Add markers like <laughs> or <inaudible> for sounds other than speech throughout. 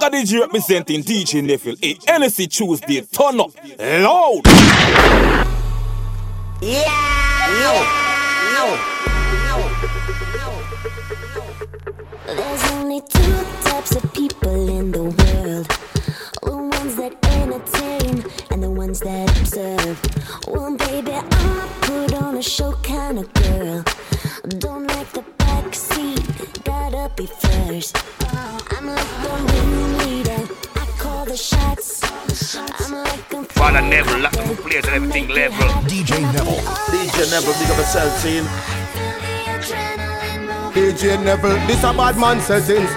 Ragga DJ representing DJ Neville. A NSC Tuesday, turn up loud. Yeah. There's only two types of people in the world the ones that entertain and the ones that observe. Well, baby, I'm put on a show kind of girl. Don't like the gotta be first. I'm like the ringleader, I call the shots. I'm like a Father Neville, lock up the place and everything level. DJ Neville. DJ Neville, big up yourself, team. DJ Neville, this a bad man settings.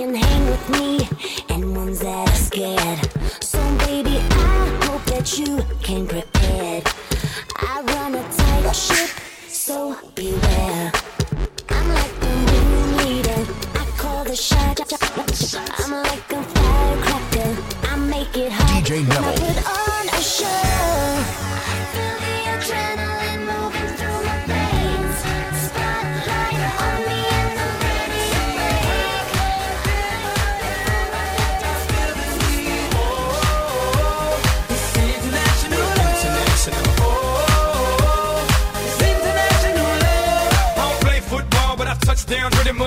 Can hang with me and ones that are scared. So baby, I hope that you came prepared. I run a tight ship, so beware. I'm like the ringleader, I call the shot. I'm like a firecracker, I make it hot. DJ Neville.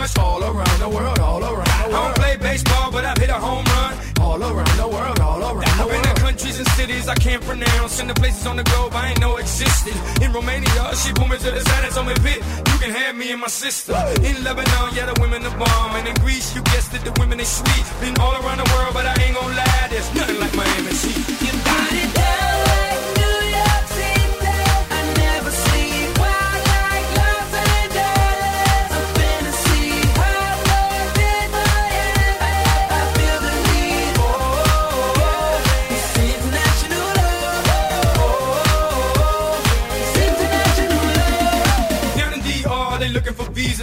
Down all around the world, all around the world. I don't play baseball, but I've hit a home run all around the world, all around the world. I've been to countries and cities I can't pronounce, and the places on the globe I ain't know existed. In Romania, she pulled me to the side and told me, "Pit, you can have me and my sister." In Lebanon, yeah, the women are bomb, and in Greece, you guessed it, the women they sweet. Been all around the world, but I ain't gonna lie, there's nothing like Miami Heat. You got it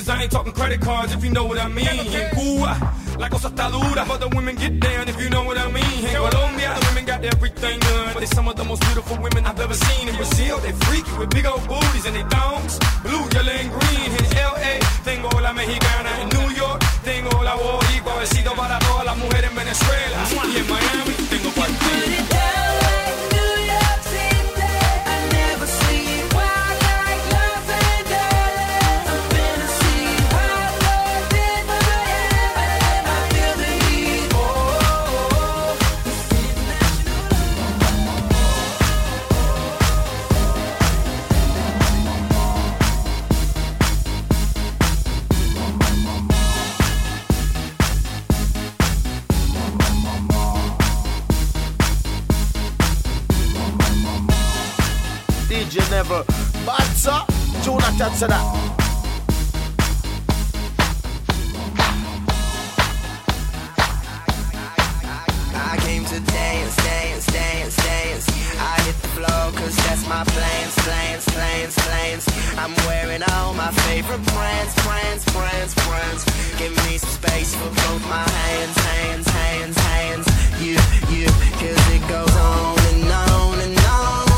looking. I ain't talking credit cards if you know what I mean. In Cuba, la cosa está. But the women get down if you know what I mean. In Colombia, the women got everything done. But they some of the most beautiful women I've ever seen. In Brazil, they freaky with big old booties and they thongs. Blue, yellow, and green. In LA, tengo la mexicana. In New York, tengo la boricua. Besito para todas las mujeres en Venezuela. Y en Miami, tengo cualquiera. Hit the floor cause that's my. I'm wearing all my favorite brands, brands, brands, brands. Give me some space for both my hands, hands, hands, hands. You, you, cause it goes on and on and on.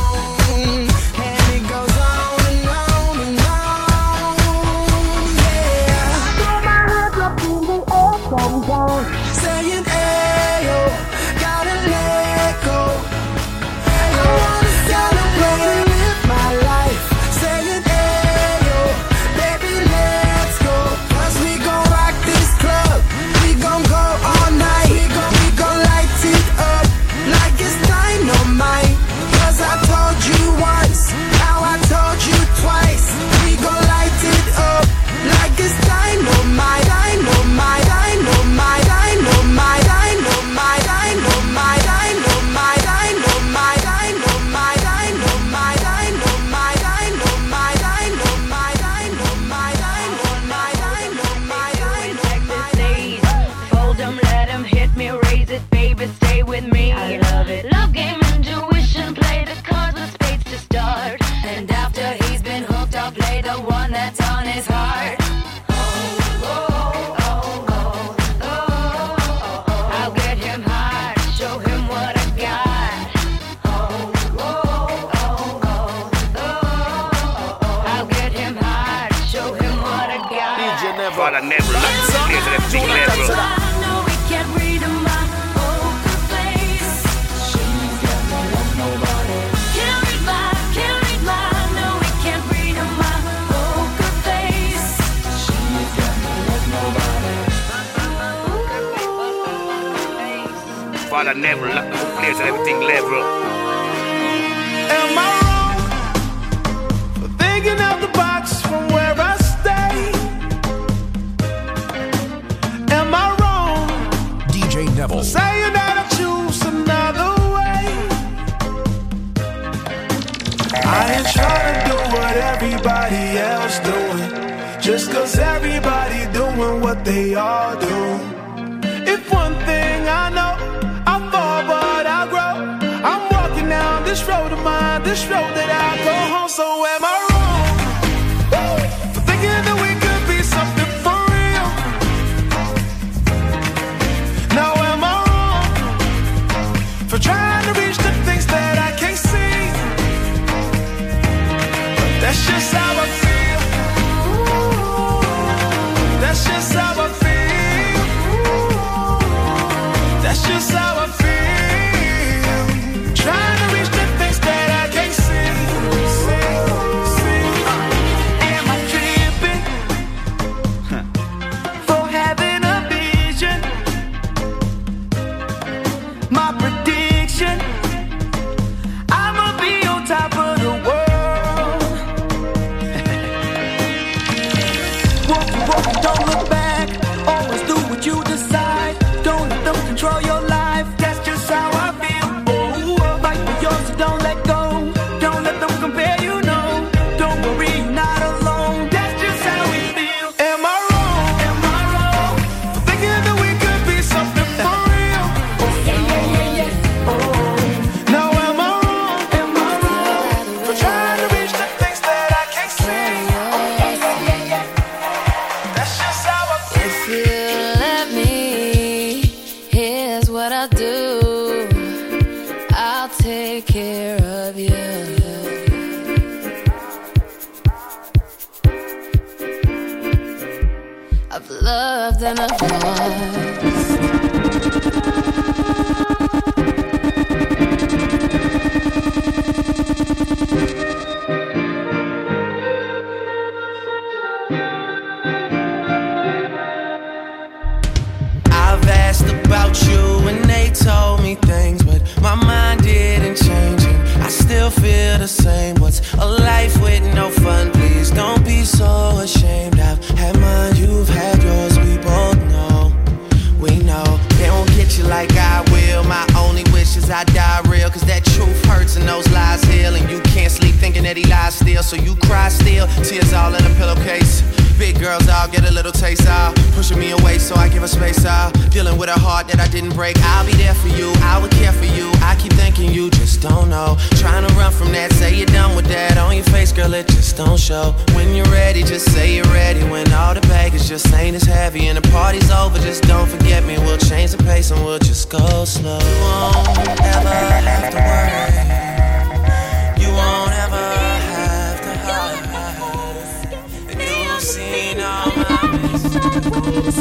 Baby,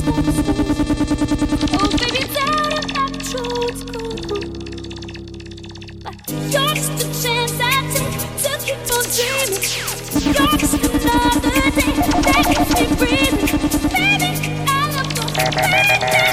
I love those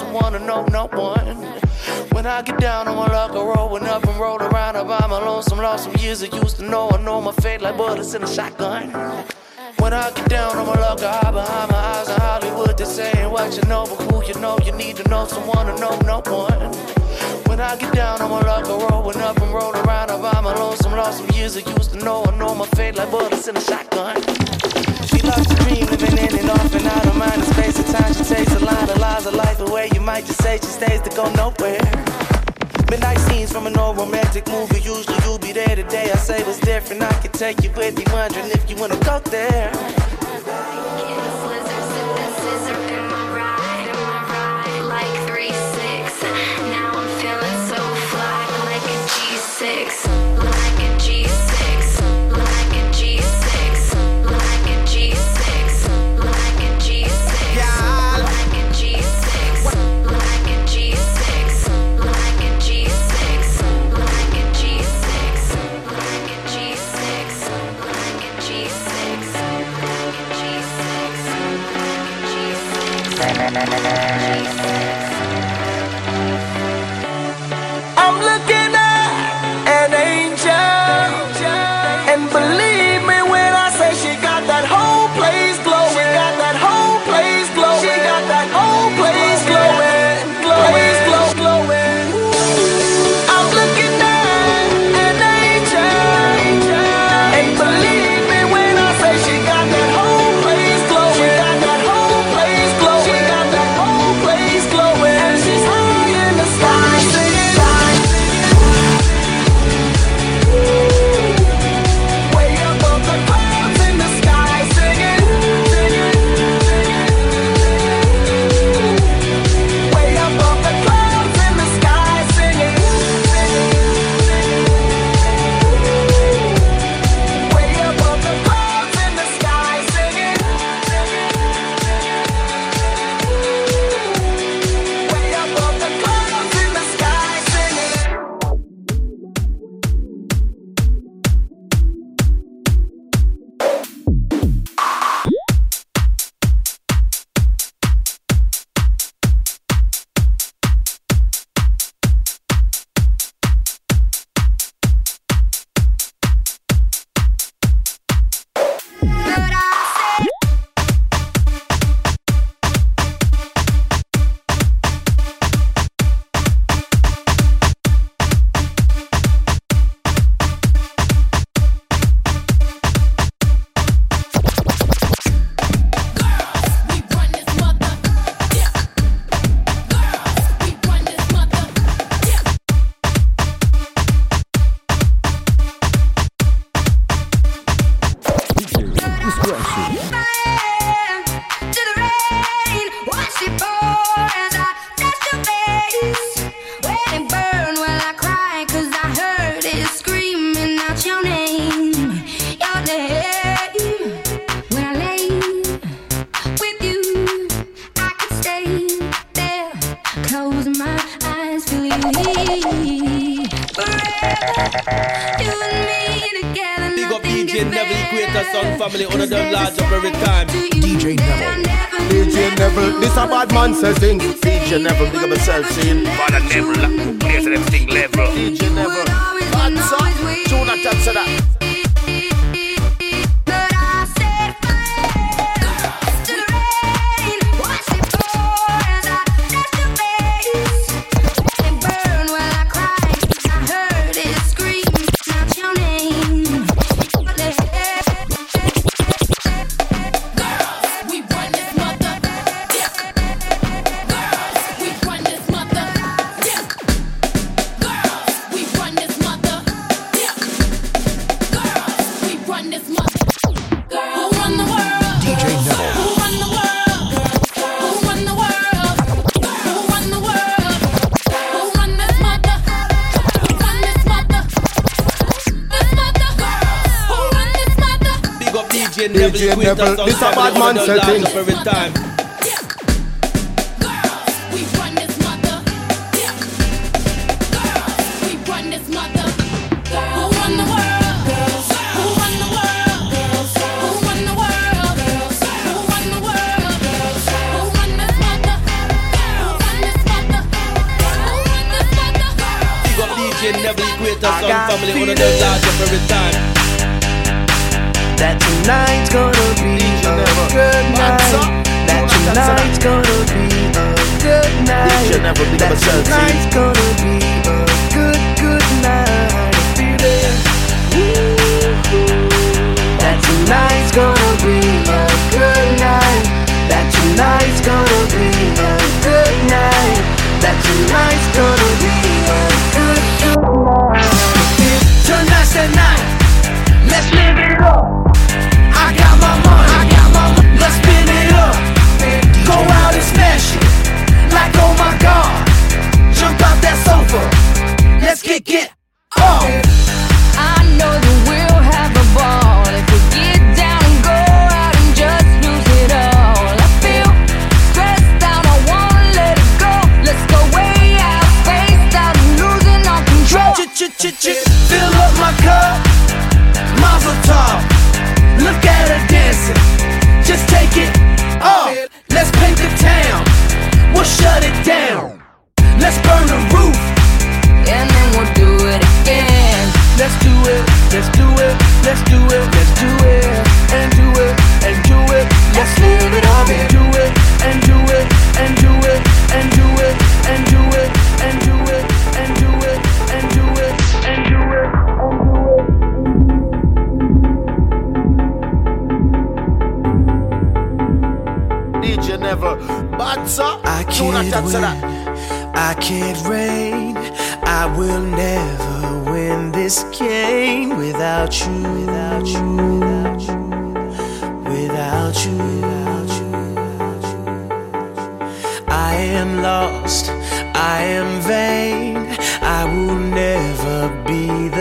doesn't wanna know no one. When I get down on my luck, I rolling up and roll around. I'm my lonesome, lost some years I used to know. I know my fate like bullets in a shotgun. When I get down on my luck, I hide behind my eyes in Hollywood. They're saying what you know, but who you know, you need to know someone to know no one. When I get down on my luck, I rolling up and roll around. I'm my lonesome, lost some years I used to know. I know my fate like bullets in a shotgun. She loves to dream, living in and off and out of mind. The space of time, she takes a line of lies, a lie. You might just say she stays to go nowhere. Midnight scenes from an old romantic movie. Usually you be there today. I say what's different. I can take you with me, wondering if you wanna go there. certain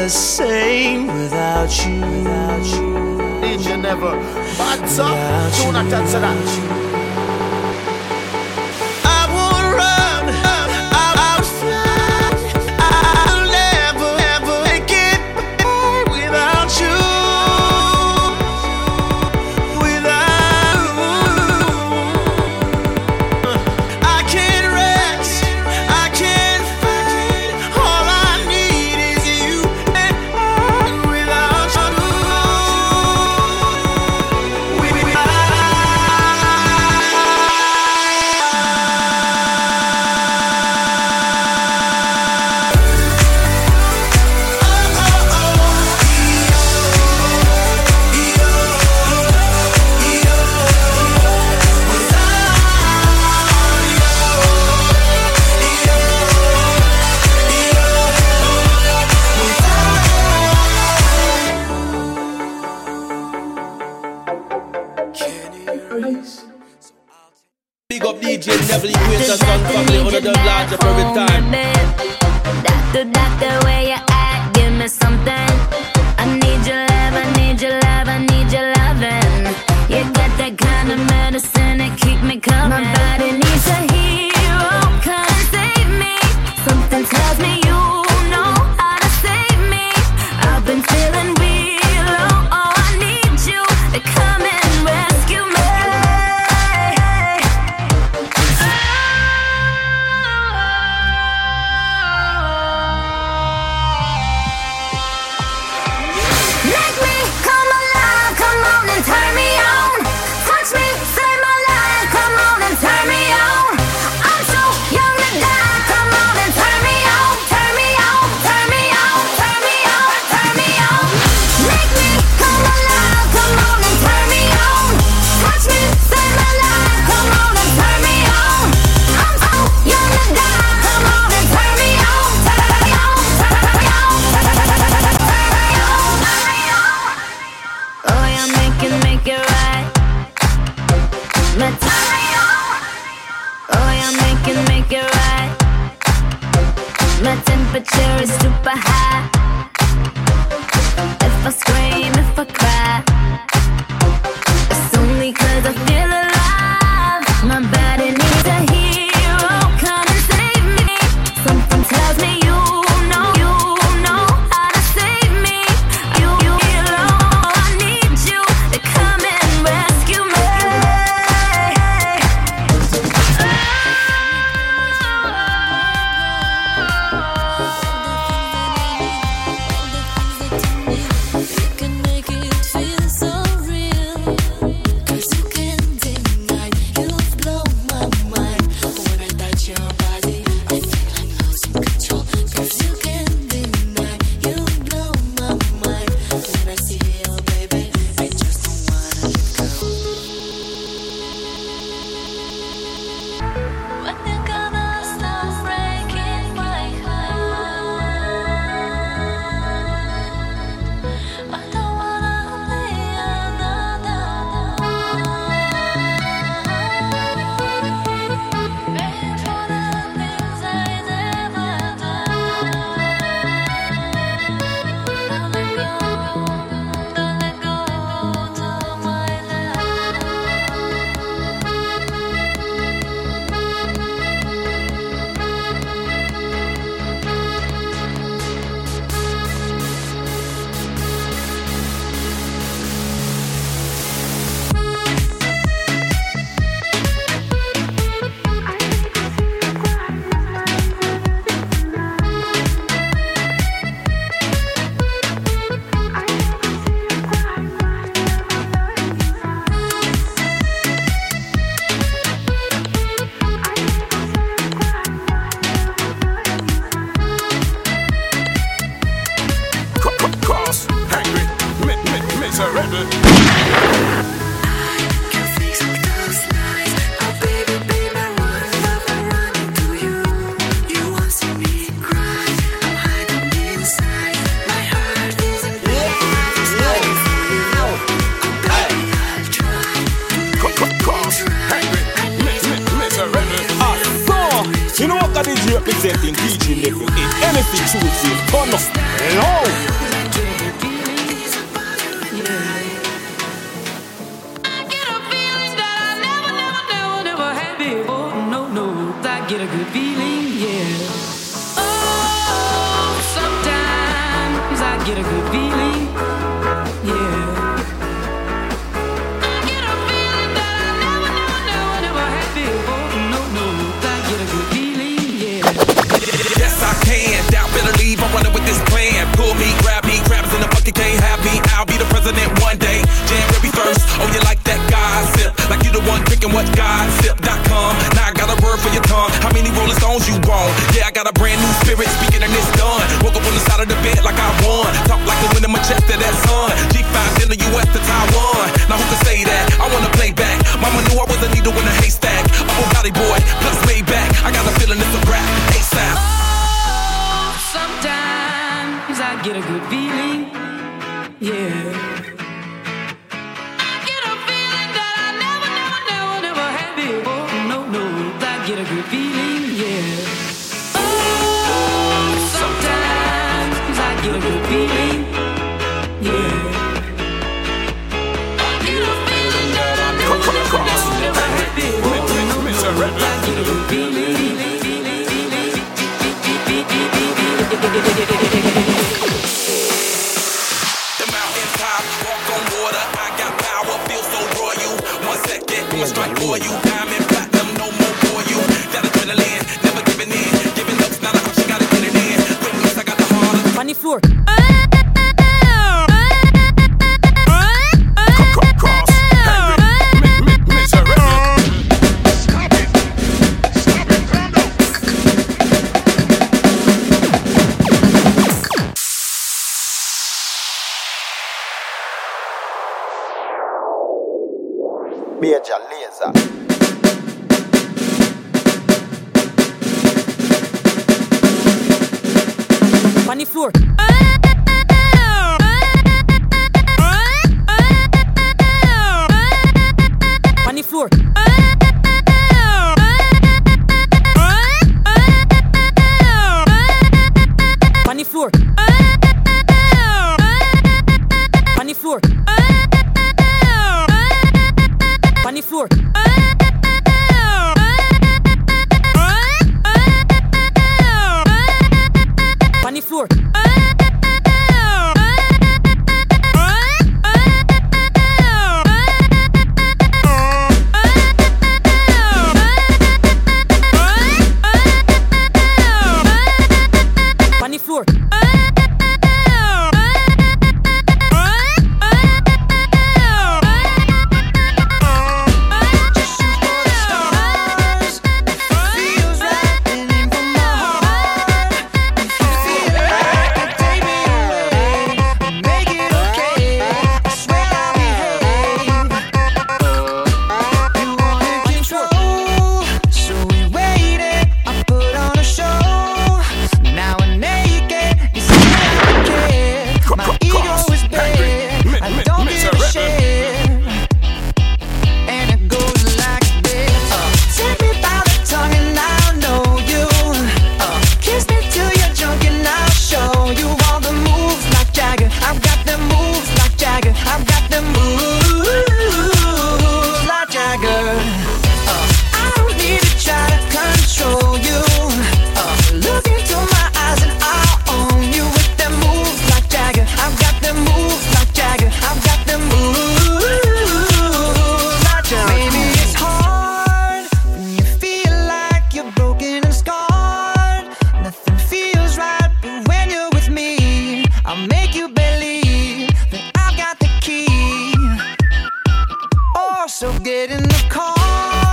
the same without you. Without you. Did you never? But, uh, do not answer that. believe that I've got the key. Oh, so get in the car.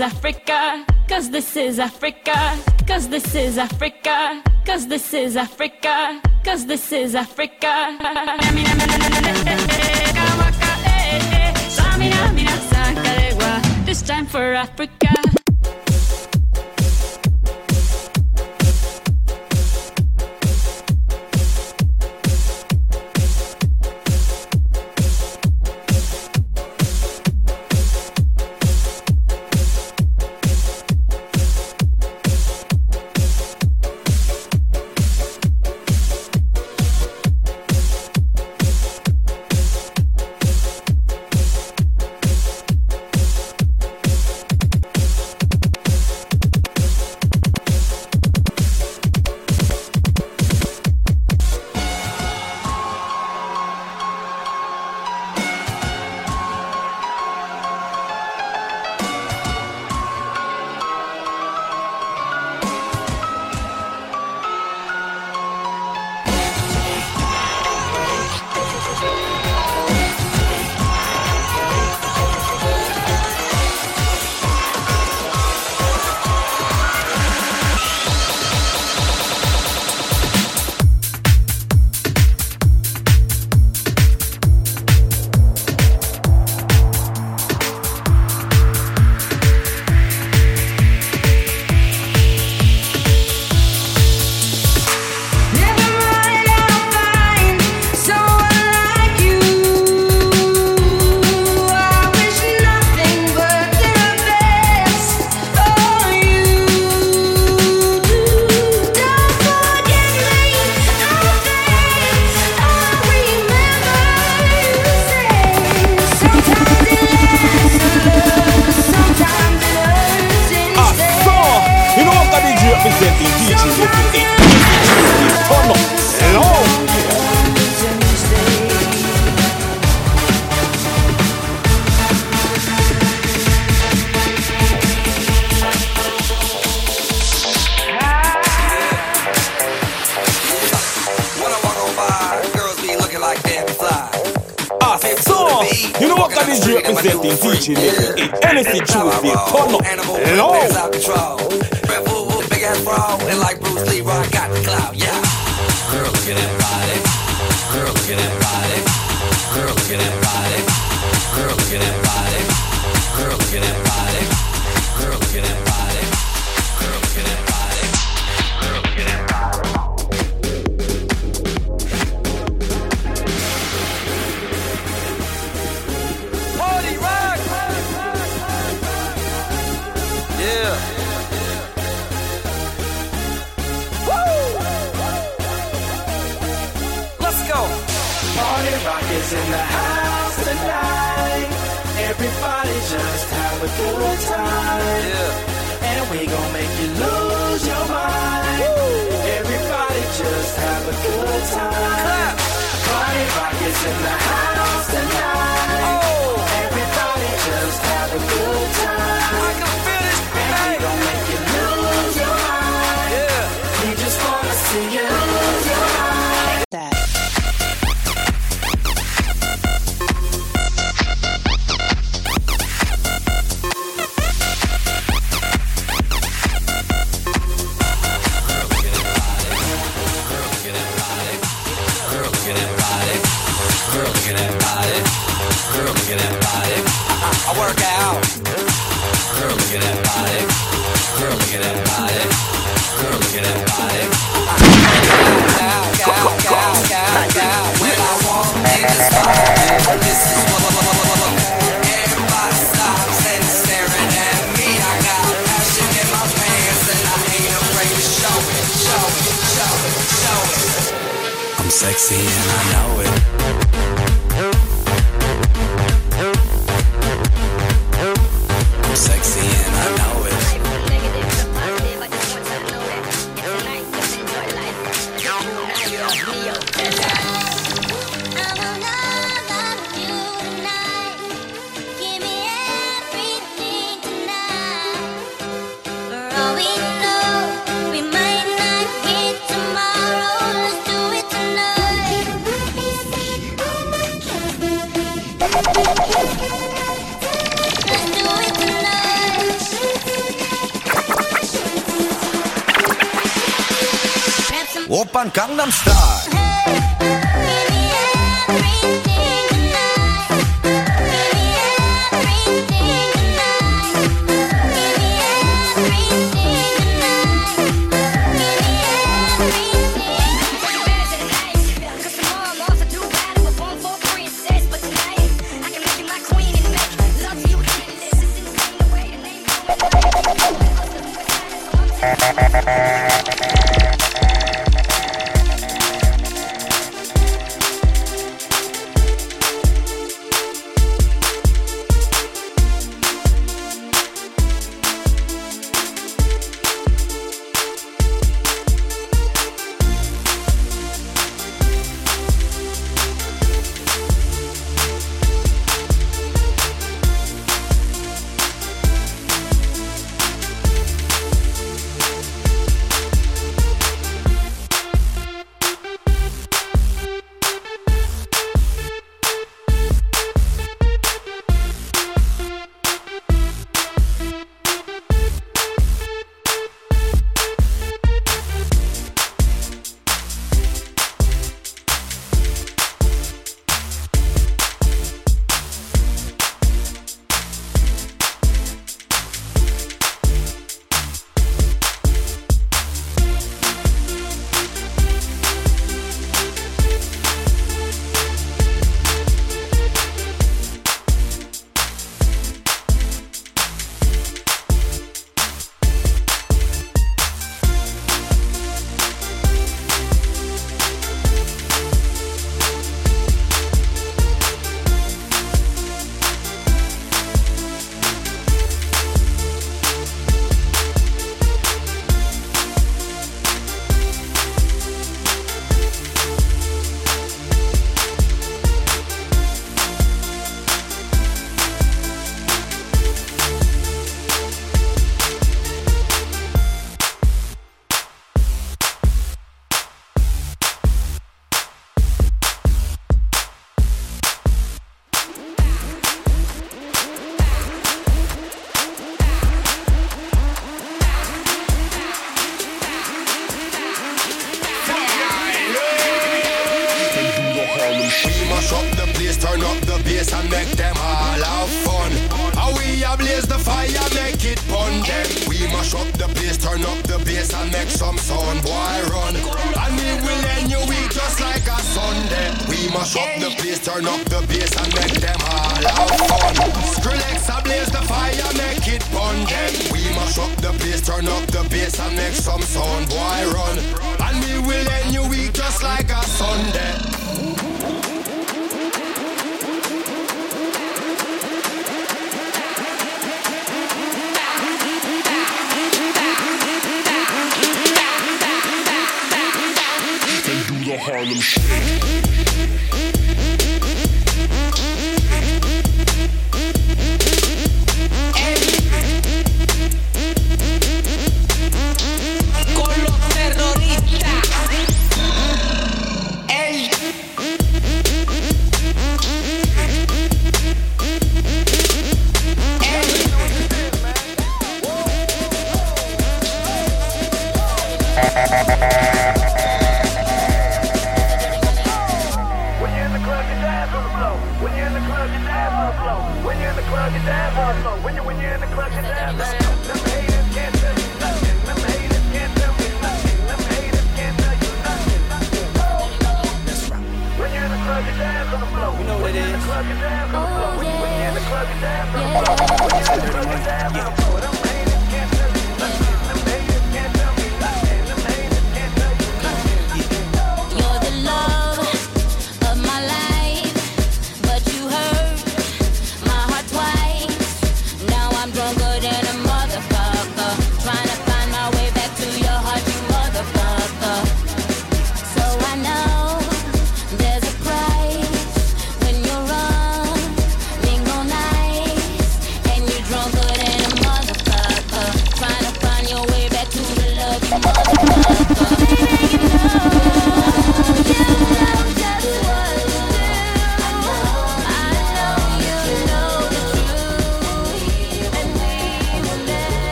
Africa, cause this is Africa, cause this is Africa, cause this is Africa, cause this is Africa.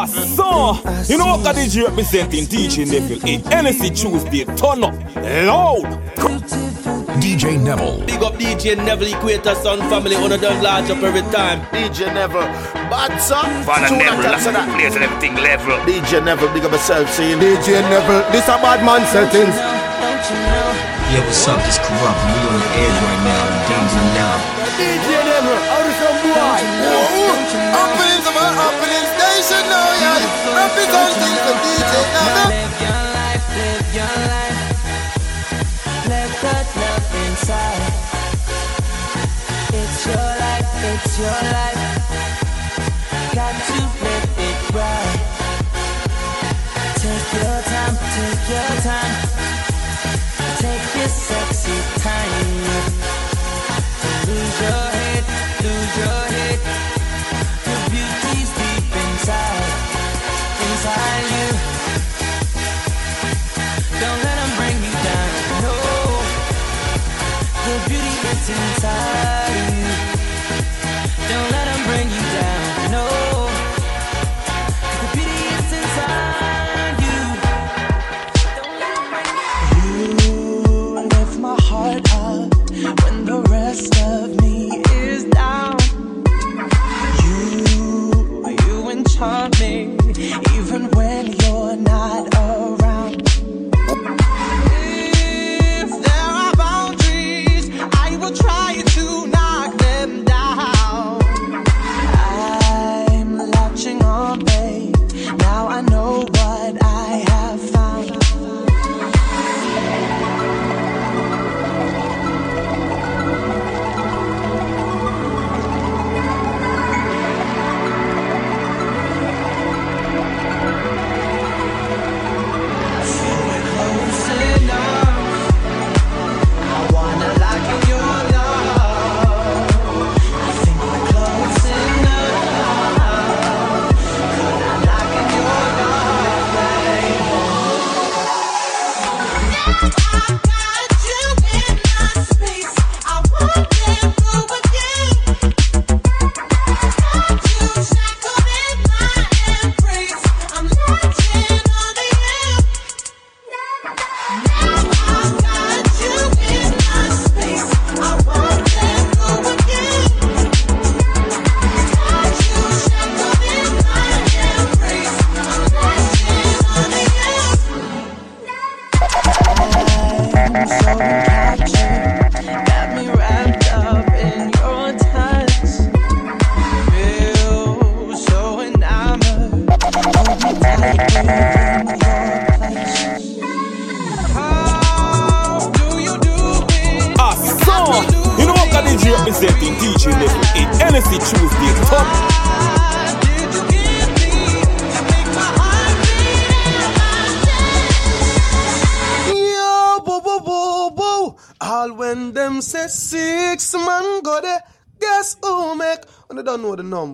Ah, so, you know what that is representing DJ Neville in NSC Tuesday, turn up, loud. DJ Neville. Big up DJ Neville, Equator Sound Family, on done large up every time. DJ Neville, bad son. Fun and Neville, plays and everything level. DJ Neville, big up yourself, see DJ Neville, this a bad man settings. Yeah, what's up? This corrupt. We on the edge right now. I'm danger now. DJ Neville, out of some boy. Happenings, man, happenings should know. Representing the DJ now. Your life, live your life. Let that love inside. It's your life, it's your life. inside.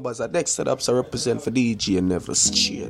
Was our next set Ups I represent for DJ and never Cheer.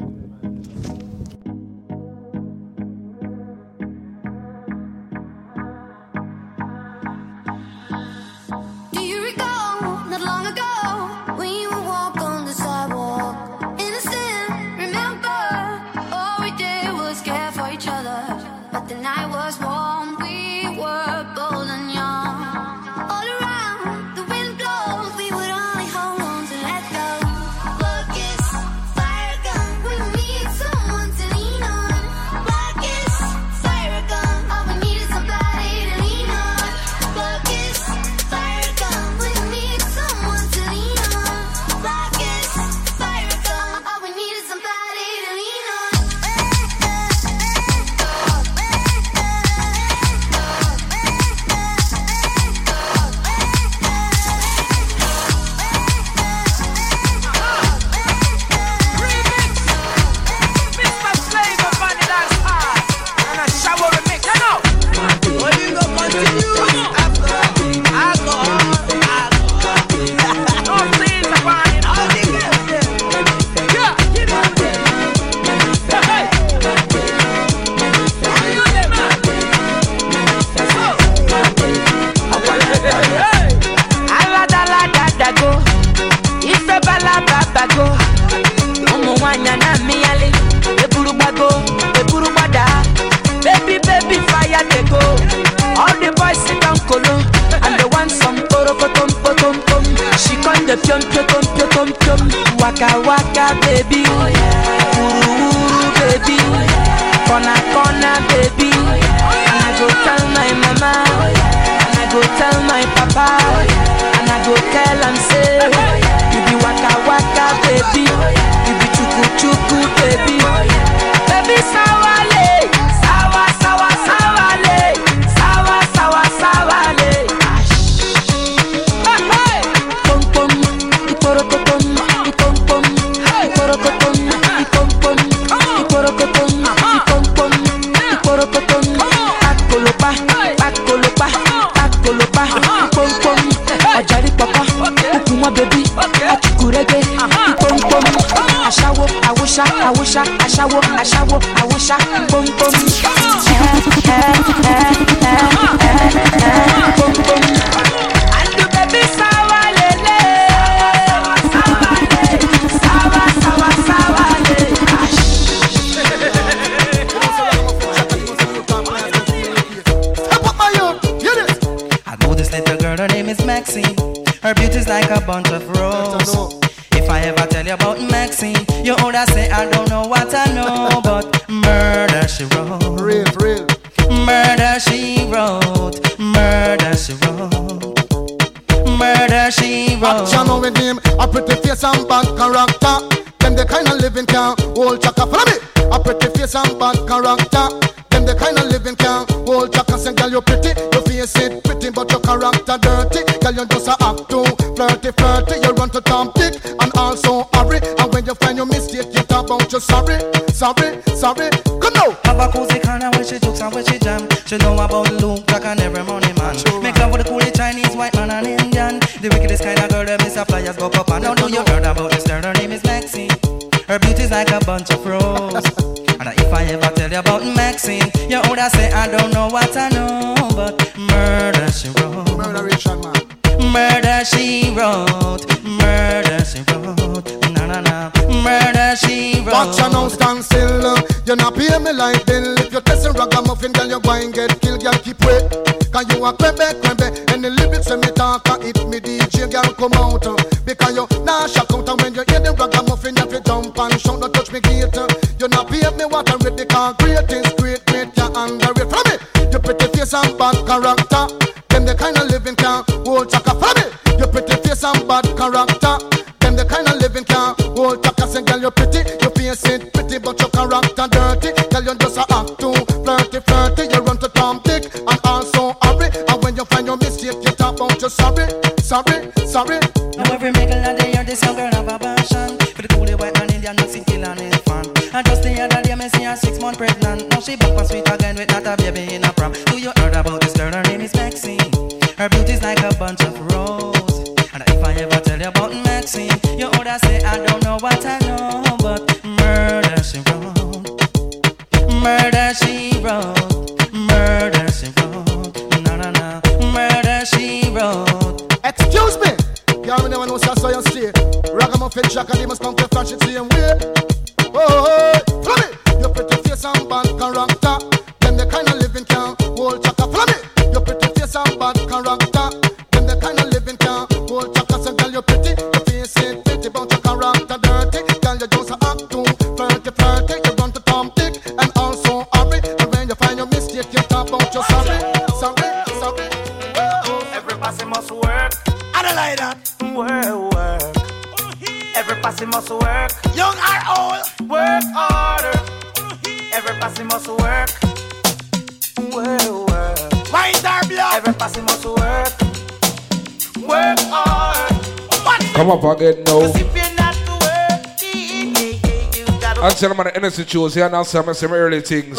I'm them my energy tools here now. some, some early things.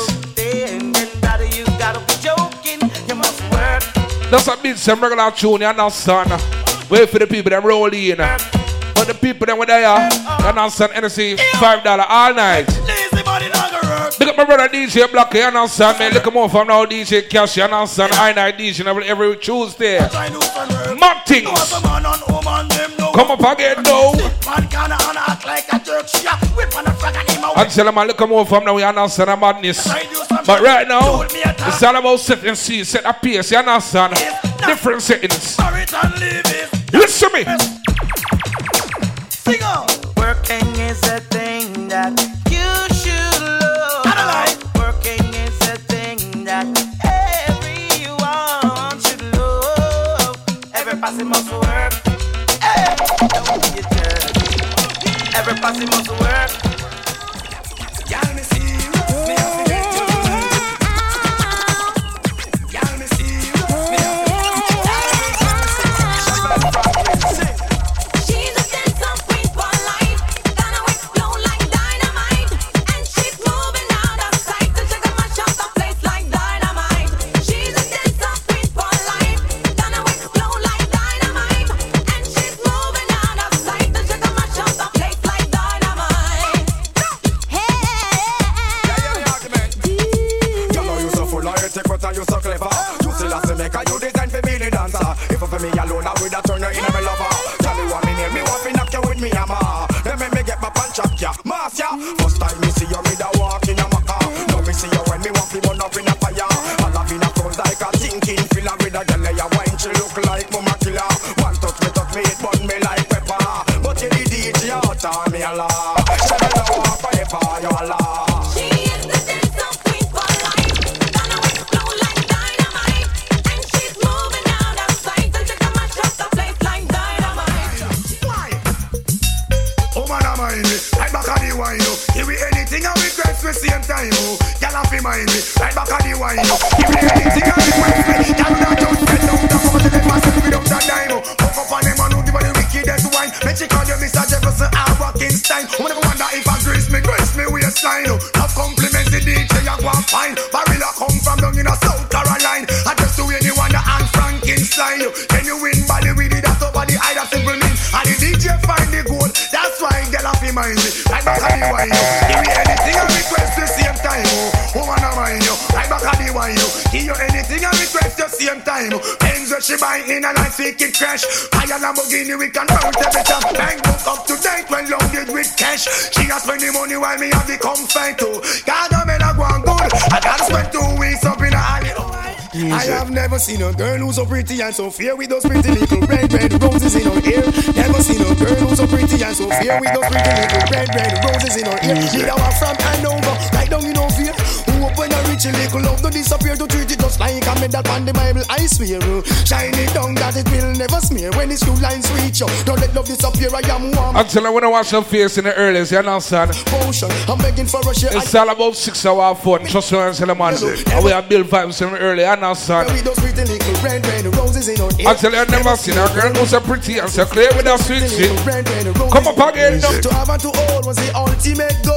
That's a bit some regular tune, you understand? Wait for the people them roll in. But the people them where they are, you understand? NSC $5 all night. Look at my brother DJ Black, you understand me? Look at more from now DJ Cash, you understand? I and I DJ every Tuesday. Mad things. Come up again now. And tell them I look more from now, you understand the madness. But right now, it's all about set and see, set a pace, you understand? Different settings. Listen to me. Working is a thing that passy muscle work. Hey, every passy must work. me have the confine too. God, I'm in a one good. I gotta two weeks up in a alley. Music. I have never seen a girl who's so pretty and so fair with those pretty little red red roses in her hair. Never seen a girl who's so pretty and so fair with those pretty little red red roses in her hair. She now from Hanover, right down in her fear. Who open a rich little love to this medal on the Bible, I swear. Uh. Shine it down that it will never smear. When these two lines reach you, don't let love disappear. I am warm. Until I wanna wash your face in the earliest, you son. Potion, I'm begging for a share. It's all about six hour fun. Trust me, I'm on. And we have built vibes in the early, you understand? Until I never seen a girl who's so pretty and so clear with her sweet shit. Come up again. To have and to hold was the ultimate goal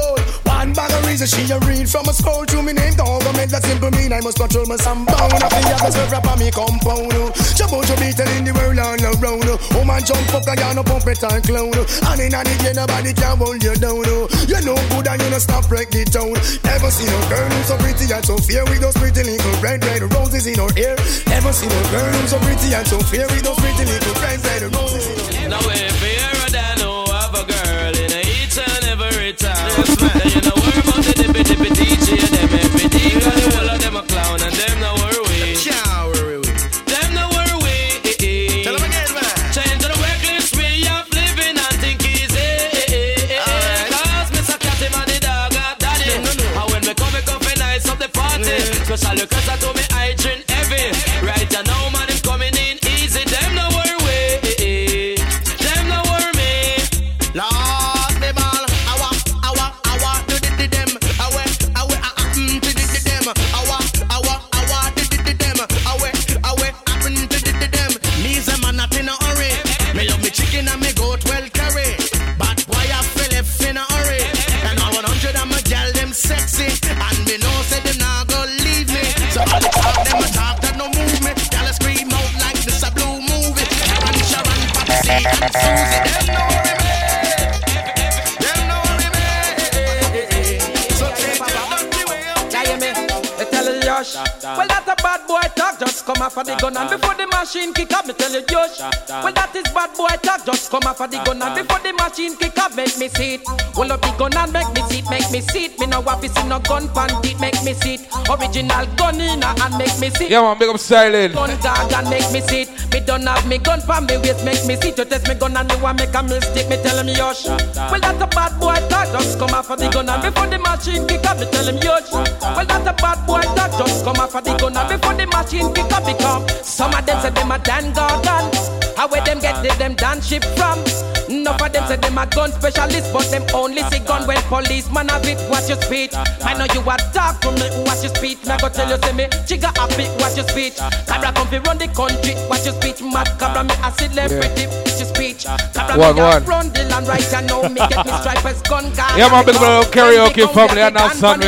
reason she a read from a scroll to me name. Don't go make that simple mean I must control my soundbound I feel like a self rap on me compound. Jumbo to be telling the world all around. Woman jump up and down no puppet and clown. And in a day nobody can hold you down. You know good and you know stop break the town Never seen a girl who's so pretty and so fair With those pretty little red red roses in her hair? Never seen a girl who's so pretty and so fair With those pretty little red red roses in her hair? Now if you're a ever know of a girl in each and every time. That's right, you know gun and before the machine kick up, me tell you Josh. Well that is bad boy talk, just come off of the gun and before the machine kick up, make me sit. it. Well up the gun and make me sit, make me sit. Me no want to see no gun pan it, make me sit. Original gun in and make me sit. it. Yeah, man, big up silent. Gun dog and make me sit. Me don't have me gun pan me waist, make me sit. it. You test me gun and you want make a mistake, me tell him Yosh. Well that's a bad boy talk, just come off of the gun and before the machine kick up, me tell him Yosh. Well that's a bad boy talk, just come off of the gun and before the machine kick up, become some of them say them a Dan Gorgon. How where them get the, them dance ship from? Enough of them say them a gun specialist, but them only see gun when policeman have it. Watch your speech. I know you a talk to me, watch your speech. Me I go tell you say me chigga happy, watch your speech. Cobra come fi run the country, watch your speech. Mad Cobra me a celebrity, watch your speech. Cobra One, one. run the land right I know me get me stripers gun guard. Yeah, man, big the karaoke family and now son.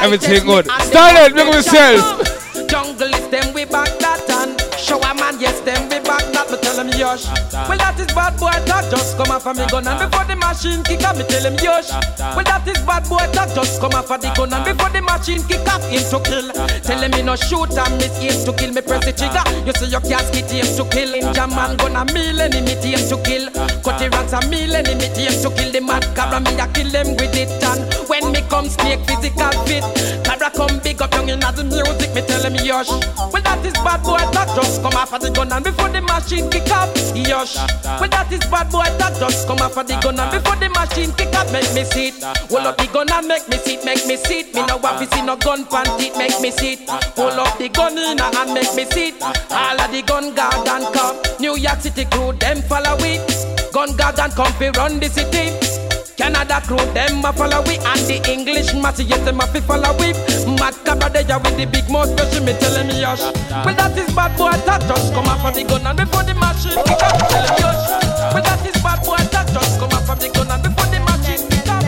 Everything good. Silent, big up yourself. Jungle is them we back that and show a man yes them we back that me tell him yosh. Well that is bad boy talk just come off of me gun and before the machine kick up me tell him yosh. Well that is bad boy talk just come off of the gun and before the machine kick up him to kill. Tell him me no shoot and miss aim to kill me press the trigger. You see your casket aim to kill. Ninjaman gonna meal enemy aim to kill. Cut the ranks a meal enemy aim to kill the mad Cobra me a kill them with it and when me come snake physical fit. Cobra come big up young in the music me tell him yosh. Well that is bad boy talk just come off of the gun and before the machine kick up yosh. Well that is bad boy talk just come of the gun and before the machine kick up make me see it. Hold up the gun and make me sit, make me sit. Me no want to see no gun panty, make me sit. it. Pull up the gun in and make me sit. All of the gun guard and come. New York City crew them follow it. Gun guard and come run the city. Canada crew, them a follow we And the English massy, yes, them a fi follow we Mad Cobra, they are with the big mouth Special me telling me yosh Well, that is bad boy talk Just come off of the gun And before the machine kick up Tell him yosh Well, that is bad boy talk Just come off of the gun And before the machine kick up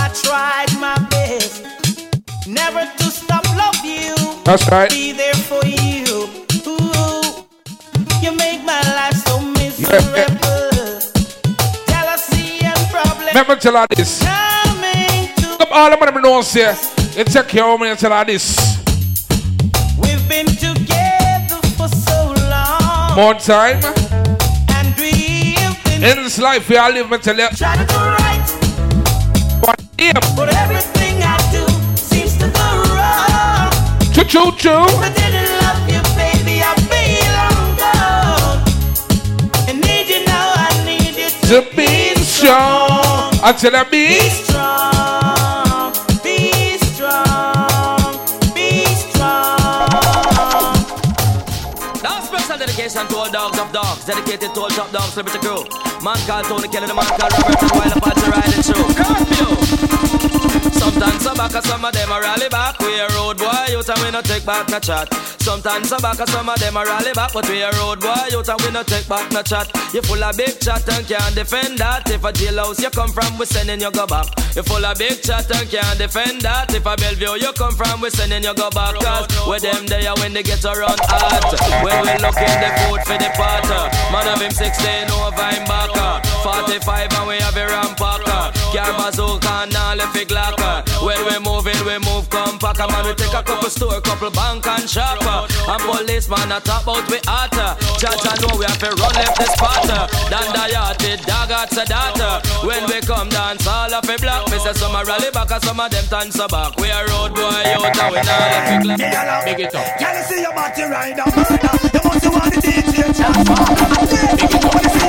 I tried my best never to stop love you. That's right. Be there for you. Ooh, you make my life so miserable. And. Remember tell her this. Come all of them know say. You take care of me and tell her this. We've been together for so long. More time. And we've been In this life we all live, me tell you. trying to do right. But yeah. But everything I do seems to go wrong. Choo choo choo. I didn't love you, baby. I belong gone. I need you now. I need you to, To be strong. I tell her be. strong. Dogs of dogs, dedicated to all top dogs, celebrity crew. Man called Tony Kelly, the man called Robert, and while the party riding through. Curfew! Sometimes some back, some of them a rally back. We a road boy, youth and we no take back no chat. Sometimes some back, some of them a rally back, but we a road boy, youth and we no take back no chat. You full of big chat and can't defend that. If a jailhouse you come from, we sending you go back. You full of big chat and can't defend that. If a Bellevue you come from, we sending you go back. Cause with them there when they get around hot. When we looking the food for the potter. Man of him 16 over him backer. 45 and we have a rampacker. Car bazooka and all if it glocker. When we moving, we move compact. Man, we take a couple store, couple bank and shopper. And policeman a talk about we hotter. Judge I know we have to run left the spotter. Dan the dog at the. When we come dance, say some a rally back and some of them dance a back. We a road boy out and we not left it black. Big it up. Can you see your body a murder? You must want the DJ transfer. When you see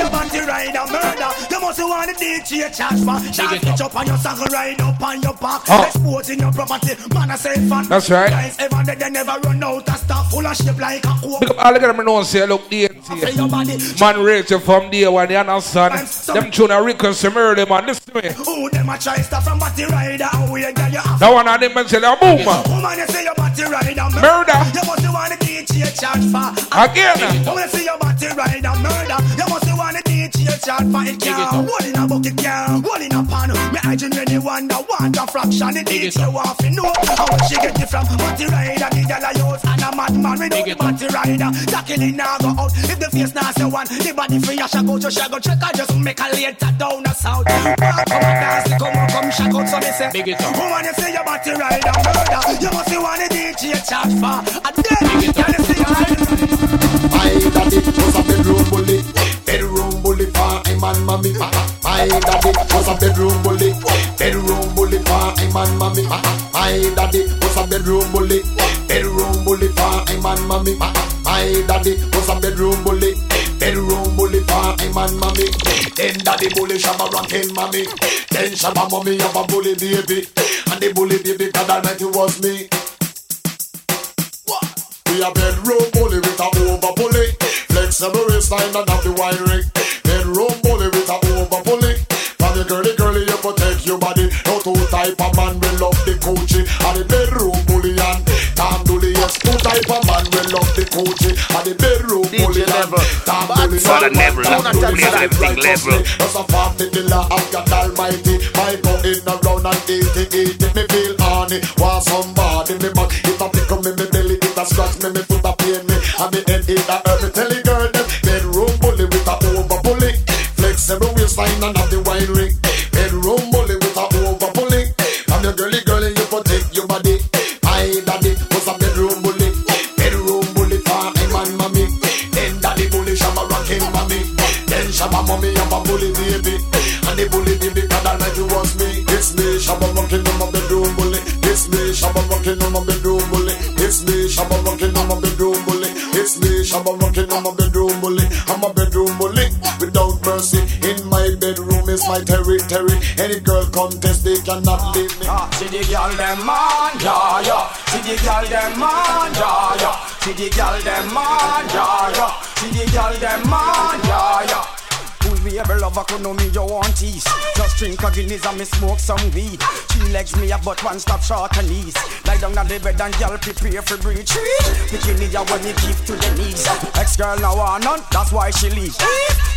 ride a murder, you must want the DJ transfer. Shot pitch up on your saddle, ride up on your back. Oh. Exposing your property, man I say fun. That's right. Guys ever dead, they never run out of stuff full of shape like a coke. Big up all of them know say look DNT. Man Rachel from day one, you understand? Them tune a Rickon murder man. Listen to me. Who them a try stuff from body rider? And we girl you have. That one of them man say a boom. Woman, you say your body rider Murder. You must want the DJ charge for. Again. When you see your body rider murder, you must want the DJ DJ chart for it can. One in a bucket can, one in a pan. Me hygiene when you wonder, want a fraction. The DJ want to know how much she get it from. Batty rider, the gyal a use, and a madman without the batty rider. Tackling now go out. If the face nasty one, the body free, I shall go to shall go check. I just make a later down the south. Walk come and dance, come on, come shag out. So me say, woman, you see your batty rider murder. You must be one of the DJ chart for. And then, you you see your My daddy was a bedroom bully, bedroom bully for him and mommy. Ah, ah, my daddy was a bedroom bully, bedroom bully for him and mommy. Ah, my daddy was a bedroom bully, bedroom bully for him and mommy. My daddy was a bedroom bully, bedroom bully for him and mommy. Then daddy bully shabba ranking mommy. Then shabba mommy have a bully baby, and the bully baby God Almighty was me. We a bedroom bully with a over bully. Flexible waistline and have the wiring. The girly girly you protect your body. No two type of man will love the coochie. And the bedroom bully and Tom Dooley. Yes, two type of man will love the coochie. And the bedroom bully and Tom Dooley. For the level, place everything level. Just a family killer of God Almighty. My go in around and eat it, eat it. Me feel horny. Want somebody me back. It a tickle me, me belly. It a scratch me, me foot a pain me. And me head it a hurt me. Tell the girl waistline and have the wine ring. Bedroom bully with a over bully. And your girly girly you protect your body. My daddy was a bedroom bully. Bedroom bully for him and mommy. Then daddy bully shabba rocking mommy. Then shabba mommy have a bully baby. And the bully baby God Almighty was me. It's me shabba rocking on my bedroom bully. It's me shabba rocking on my bedroom bully. It's me shabba rocking on my bedroom my territory. Any girl contest they cannot leave me. Ah, see the girl them man, yeah, yeah. See the girl them man, yeah, yeah. See the girl them man, yeah, yeah. See the girl them man, yeah, yeah. Me ever lover could know me you want tease. Just drink a Guinness and me smoke some weed. Three legs me a but one stop short and knees Lie down on the bed and y'all prepare for breach. Bikini ya when me give to the knees. Ex girl now want none, that's why she leave.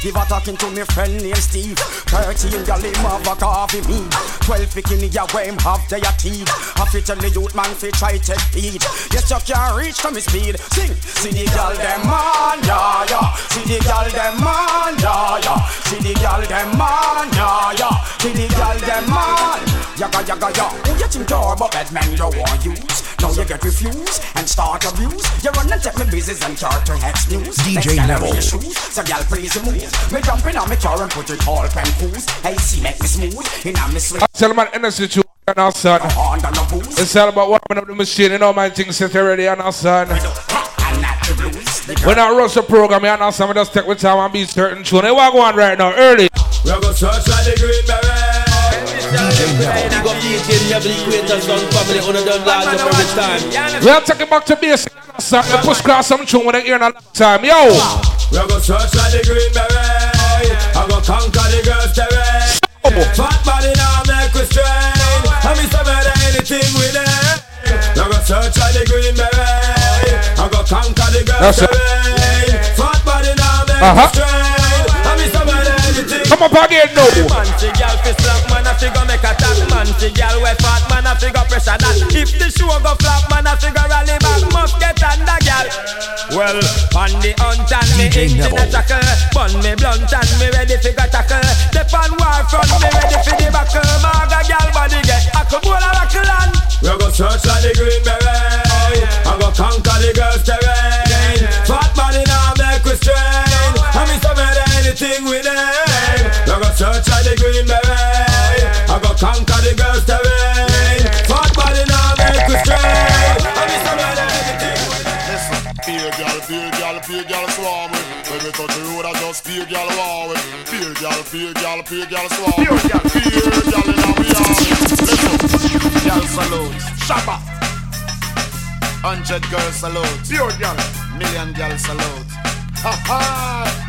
Give a talking to me friend named Steve. Thirteen y'all him have a coffee me Twelve bikini ya where him have their teeth. Have to tell the youth man fi try take feed Yes you can't reach to me speed. Sing, see the girl them man, yeah, yeah. See the girl them man, yeah, yeah See the girl them man, yeah, yeah. See the girl them man. Yaga yaga ya Who you think you're but bad man you want use. Now you get refused and start abuse. You run and take me business and start to hex news. DJ Neville. In So girl please move. Me jump in on me car and put it all pen cruise Hey see make me smooth. In on me sweet Tell man energy to and our son. It's all about warming up the machine, and all my things set already and our son. When I rush the program, you know, some of us take with time and be certain tune. They walk on right now, early. We go search like the green beret. Big up DJ Neville, Equator Sound family, on the done large up time. We are taking back to basic. Son, we push cross some tune when they hear in a long time. Yo! We go search like the green beret. I go conquer the girls' terrain. Fat body That's it. Fat body now make Uh-huh. strain. I miss about anything. Come up again, no. Man, fi girl fi slack, man a fi make a tap Man, fi girl we fat, man a fi pressure that If the show go flop, man a fi go rally back Must get under, girl Well, on the hunt and me DJ engine a tackle Bun me blunt and me ready fi go tackle Step on war front, me ready fi the buckle Maga girl body get a couple of buckle and We go search like the green beret I go conquer the girls' terrain Fat body now make we strain I miss about anything with them I go search like the green beret I go conquer the girls' terrain Fat body now make we strain I miss about anything Listen, beer gal, beer gal, beer gal swarm. When we touch the road, I just gal war with. Beer gal, beer gal, beer gal swarm with. Beer gal in our. Listen, gal salute, shabba. Hundred girls salute. Pure girl. Million girl salute. Ha ha.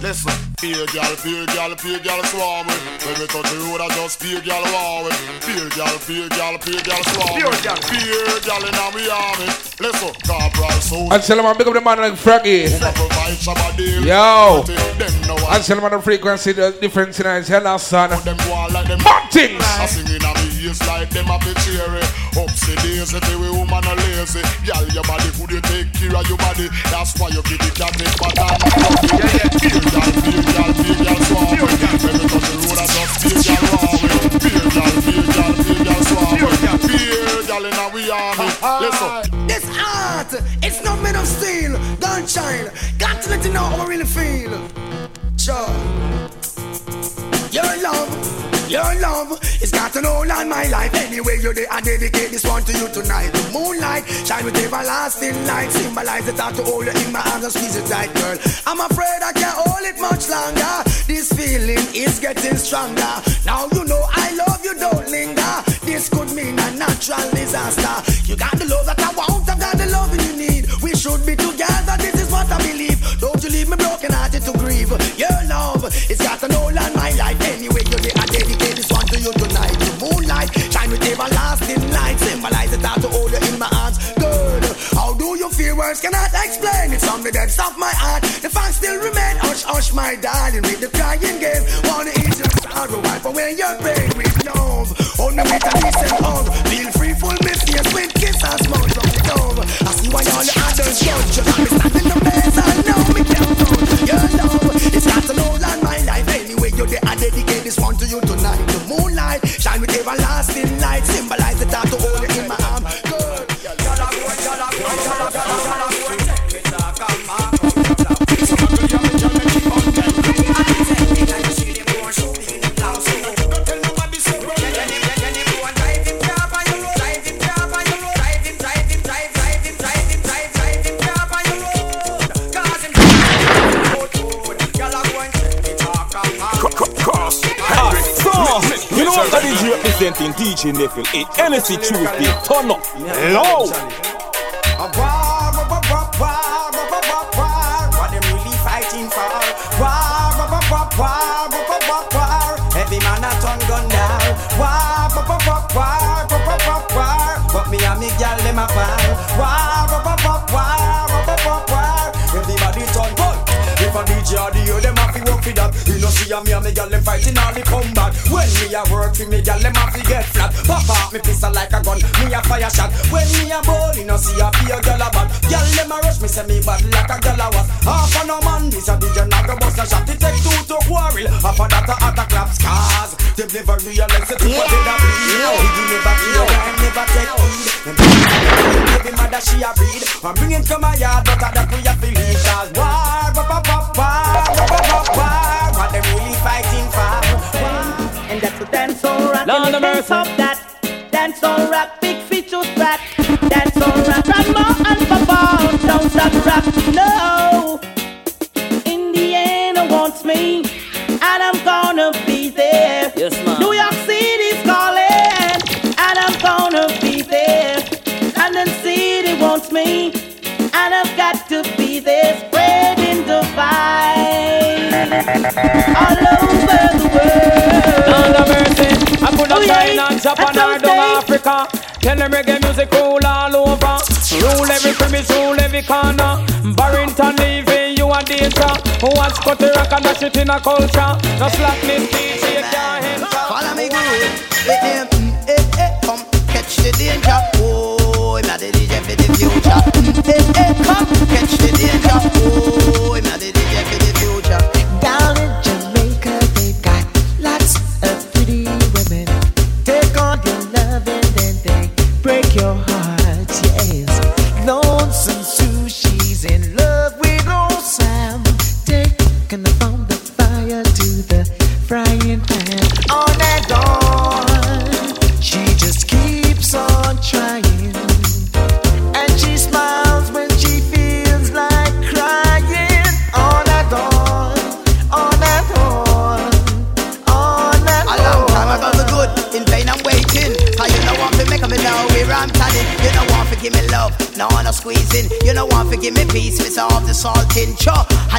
Listen. Pure girl, pure girl, pure girl swarm it. When we touch the road, I just pure girl war it. Pure girl, pure girl, pure girl swarm Pure girl. Pure girl in our army. Listen, Cabral so. And tell them I pick up the man like Frankie. Yo. And tell them the frequency, the difference in his hell, son. Mad things ears like them a be cheery Upsy daisy, the way woman a lazy. Girl, your body, could you take care of your body? That's why you give the cat it and fluffy Yeah, yeah, beer girl, beer girl, beer girl, When me touch the road, I just beer girl Beer girl, beer girl, beer girl, Beer girl. In a we army Listen. This art, it's not made of steel. Don't shine. Got to let you know how I really feel. Sure. Your love, your love, it's got an hold on my life. Anyway, you're there, I dedicate this one to you tonight. The moonlight, shine with everlasting light. Symbolize the to hold you in my arms and squeeze it tight, girl. I'm afraid I can't hold it much longer. This feeling is getting stronger. Now you know I love you, don't linger. This could mean a natural disaster. You got the love that I want, I've got the love you need. We should be together, this is what I believe. Don't you leave me broken hearted to grieve. Your love, it's got an hold on my life. Anyway, with everlasting light. Symbolize the thought to hold you in my arms. Girl, how do you feel? Words cannot explain. It's on the depths of my heart. The facts still remain. Hush, hush, my darling, with the crying game. Wanna eat your sorrow, wipe away your pain with love. Hold me with a decent hug. Feel free, full face with kiss and smile from the dove. I see why all the others judge. Got me standing the best, I know me can't run. Your love, it's got an hold on my life. Anyway, you're there, I dedicate this one to you tonight. Everlasting light. Symbolize the thought to Representing DJ Neville, it Hennessy Tuesday, turn up, low! War, war, war, war, war, war, war. War, war, war, war, war, war, war, war. And me gyal them. War, war, war, war, war, war, war, war. Everybody turn gun. If a DJ or the them a fi work for that. You see a me and me gal them fighting all the combat. When me a work for me gal them have to get flat. Pop out me pistol like a gun. Me a fire shot. When me a ball, you know see a be a gal a bad. Gal them a rush me say me bad like a gal a was. Half a no man, this a DJ not go bust a shot. It take two to quarrel. Half a that a attack claps cars. Them never realize the tip of the bleed. He never feel, I never take heed. Baby mother she a breed. I'm bringing to my yard, but that we a feel it as war, war, war, war, war, war, war, war. What them really fighting for? And that's a dance on rock. Lord and of the dance mercy. of that. Dance on rock, big features back. Dance on rock, grandma and papa. Don't stop rock, no. In the end, it wants me, all over the world. Lord of mercy, I put a. China, Japan, or down Africa. Tell them reggae music rule all over. Rule every premise, rule every corner. Barrington leaving you a danger. Who wants cut the rock and dash it in a culture? No slackness, DJ, can't enter. Follow me good. Mm, eh, eh, come catch the danger. Oh, I'm the DJ for the future. Eh, eh, come catch the danger. Oh,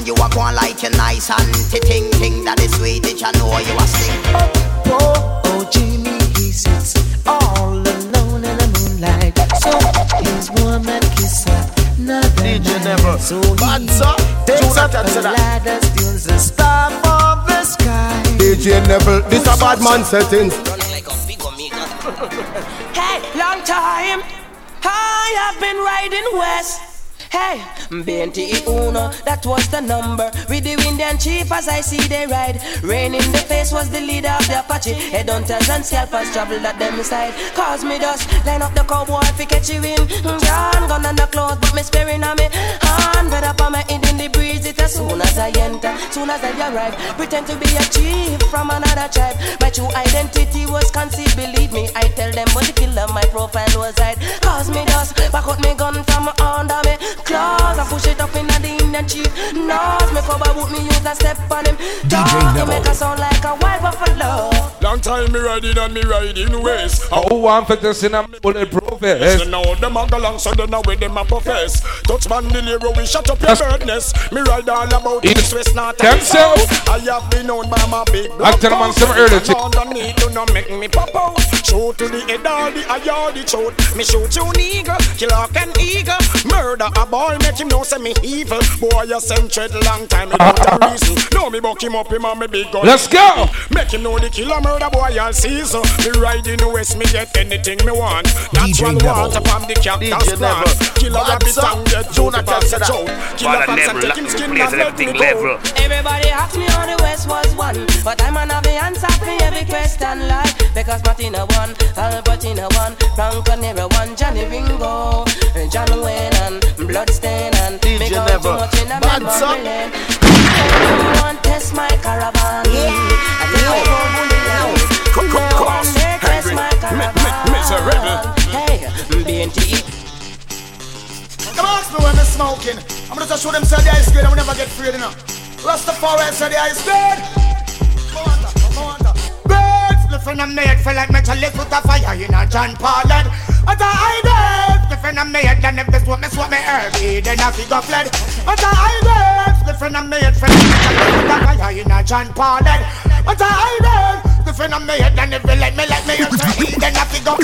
And you walk on like a nice auntie ting ting. That is sweet, did you know you are sting Oh, oh, oh, Jimmy, he sits all alone in the moonlight. So his woman kiss another Did never? So he Banza, takes up the ladder, steals the star from the sky. DJ Neville, this a bad man settings Hey, long time. I have been riding west. Hey, BNT Uno, that was the number. With the Indian chief as I see they ride. Rain in the face was the leader of the Apache. Headhunters and scalpers traveled at them side. Cause me dust, line up the cowboy if catch you in. John gun on the clothes, but me sparing on me. Hand bread up on my head in the breeze. It as soon as I enter, soon as I arrive. Pretend to be a chief from another tribe. My true identity was concealed, believe me. I tell them, but the killer, my profile was hide. Cause me dust, back out me gun from under me. Claws, I push it up in the Indian chief. Nose, me cover boot, me use a step on him. Dog, to make a sound like a wild buffalo. Long time me riding and me riding west. Oh, who want for this in a bulletproof So now them a go long, so they know where them a profess. Touch man the lyric, we shut up your bird nest. Me ride all about It- east, west, north, Them and self. south. I have been known by my big I tell them on some early And underneath, do not make me pop out. Shoot to the head, all the eye, all the throat. Me shoot you nigga, kill hawk and eagle. Murder a boy, make him know say me evil. Boy, you send tread long time without a reason. Know me buck him up, him and me big gun. Let's go. Make him know the killer murder boy all season. Me ride in the west, me get anything me want. Neville. water from the cactus DJ plant. Neville. Killer rabbit and get Tune two that pants to and that. chow. Killer Bad pants and take him skin and let me go. Everybody asked me how the West was won, but I'm gonna be answer for every question like because Martina won, Albertina won, Franco Nero won, Johnny Ringo, John Wayne and Bloodstain and DJ me too much in a Bad memory son. lane. Everyone test my caravan. I think I go bully down. Come, come, come miserable. caravan. Hey, BNT. Come ask me when me smoking. I'm gonna just show them say the ice good and we never get afraid enough. Rastafari say the ice good. Come on, come on, come on. Birds flipping and made feel like metal put a fire in a John Paulin. What a idea, flipping and made then if this what me swap me early, then I figure fled. What a idea, flipping and made feel like metal put a fire in a John Paulin. What a idea, flipping and made then if you let me let me early, then I figure.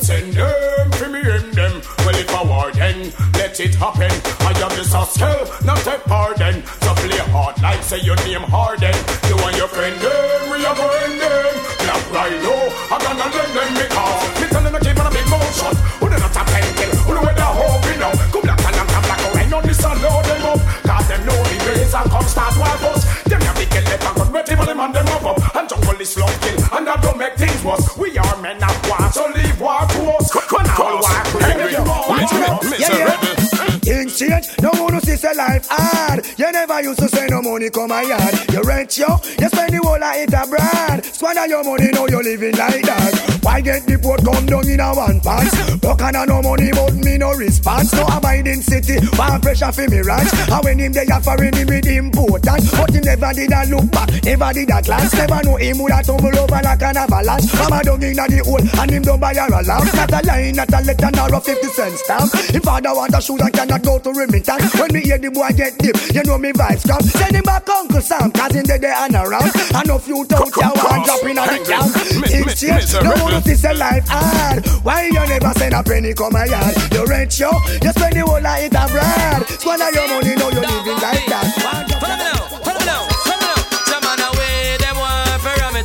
Send them, for me in them. Well, if I war then, let it happen. I am the skill, not a pardon. So play hard like say your name Harden. You and your friend them, we are going them. Black Rhino, I gonna lend them me call. Me tell them to keep on a big motion. Who the not a pencil, who the way they're hoping now. Come black and I'm black, go right on this and load them up. Cause them know the ways and come start wild us. Them have the kill left and got ready for them and them up up. And jungle is slow kill, and that don't make things worse. We are men of war, so leave war to us. When all war, angry, miserable. Things change, no one who sees a life hard. You never used to say no money come my yard. You rent yo, you spend the whole of it abroad. Squander your money, now you're living like that. Why get the port come down in a one pants? Buck and no money, but me no response. No abiding city, one pressure for me ranch. And when him they offering him with important, but he never did a look back, never did a glance. Never know him would a tumble over like an avalanche. Mama down in the hole, and him don't buy her a lamp. Not a line, not a letter, nor a 50 cent stamp. If father want a shoes, I cannot go to remittance. When me hear the boy get dip, you know me vibes come. Send him back Uncle Sam, cause in the day and around. And no few out ya want drop in on the camp. Things change, no one to say life hard. Why you never send a penny come my yard? You rent yo, you spend the whole of it abroad. Squander your money, now you living like that.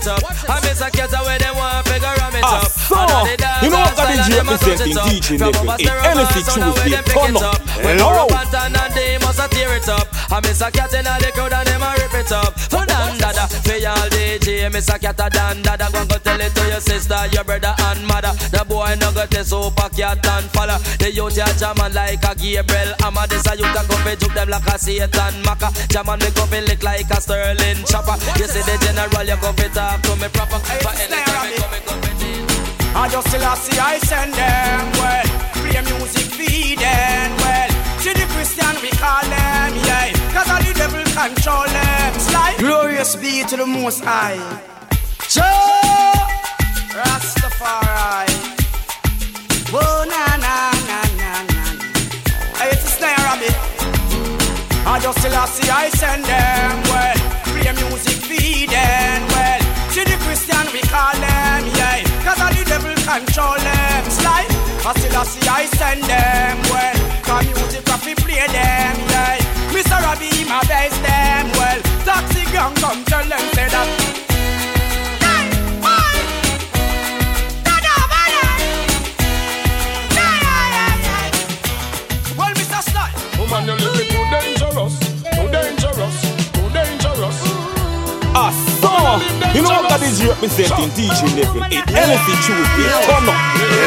Up. I miss a cat away, them want to figure ram it Ah, so, I know the dance you know what outside that is and a touch representing. DJ From Neville over in Stereo NSC Bar, so now Tuesday. where them pick Turn up. Up. When Hello. Europe oh. and Tan and they must a tear it up. I miss a cat in the crowd and them a rip it up. For dan dada, for y'all DJ, miss a cat a dan dada. Go go tell it to your sister, your brother and mother. The boy no got the super cat and follow. The youth ya jamming like a Gabriel. Amma this a youth a go fi juke them like a Satan Maka. Jamming me go fi lick like a Sterling chopper. You see the general, you go fi talk to me proper. But anytime me come, me go fi I just still I see I send them well. Play music feed them well. See the Christian we call them, yeah. Cause all the devil control them. Slide. Glorious be to the most high. Jah Rastafari. Whoa, na na na na na. Hey, it's a snare rabbit. I just still I see I send them well. Play music feed them well. See the Christian we call them, yeah. Cause all the devil control them. Slide. I still I see I send them well. Cause music have to play them, yeah Mr. Robbie, my best them Well, Taxi Gang come tell them say that Woman, you living too dangerous, too dangerous, too dangerous. Ah, so, you know what that is representing DJ Neville 8 Hennessy Tuesday, turn up,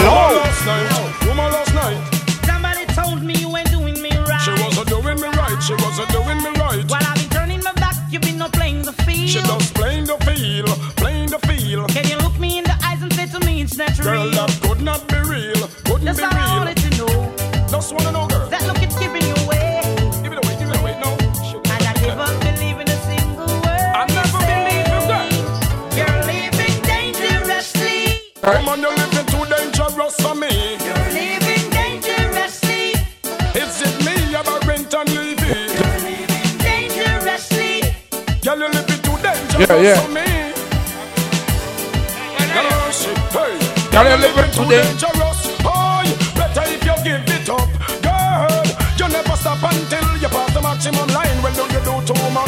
low. last night, woman last night. Somebody told me you ain't doing me right. She wasn't doing me right, she wasn't doing me right. While I've been turning my back, you've been not playing the field. She just playing the field, playing the field. Can you look me in the eyes and say to me it's not Girl, real? that could not be real, couldn't That's be all I wanted to know. Just wanna know, dangerously. Woman, you're living too dangerous for me. You're living dangerously. Is it me, Barrington Levy? Dangerously. Girl, you're living too dangerous Yeah, yeah. for me. Girl, she, hey. Girl, you're living too dangerous. Oh, better if you give it up, girl. You never stop until you pass the maximum line. Well, don't you do too much?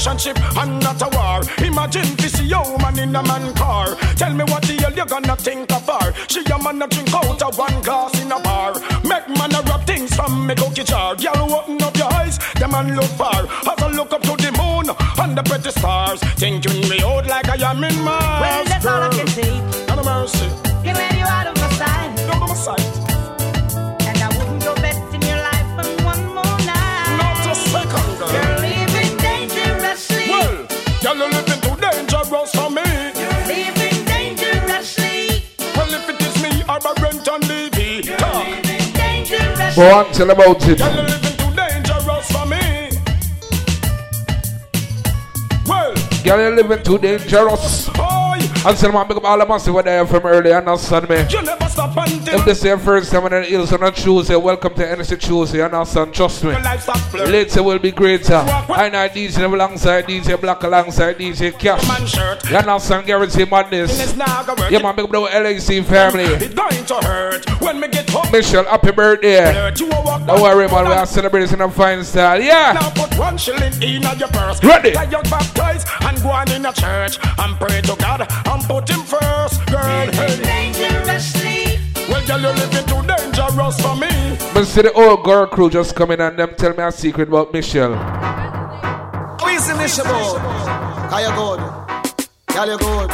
Relationship and not a war. Imagine this yo man in a man car. Tell me what the hell you gonna think of her? She a man a drink out of one glass in a bar. Make man a rub things from me cookie jar. Girl, open up your eyes, the man look far. As I look up to the moon and the pretty stars, thinking me out like I am in Mars. Well, that's all I can say. Have mercy. Let you out of my sight. Go on, tell about it. Girl, you're living too dangerous for me. Well, Girl, you're living too dangerous. boy, And tell man, big up all the massive what there from early and understand me. you never stop until If this is your first time on the hills on a Tuesday, welcome to NSC Tuesday, understand? Trust me. your life stop flirting. Later will be greater. I know DJ alongside DJ Black alongside DJ Cash. You understand? Guarantee madness. Yeah, man, big up the LAC family. It's going to hurt when me get home. Michelle, happy birthday. Flirt, you a walk Don't worry, man, we are celebrating in a fine style. Yeah. Now put one shilling in your purse. Ready. Get you baptized and go on in a church and pray to God and put him first, girl. Hey. Dangerously. Well, girl, you're living too dangerous for me. But see the old girl crew just coming and them tell me a secret about Michelle. How is the mission about? How you good? Girl, you good.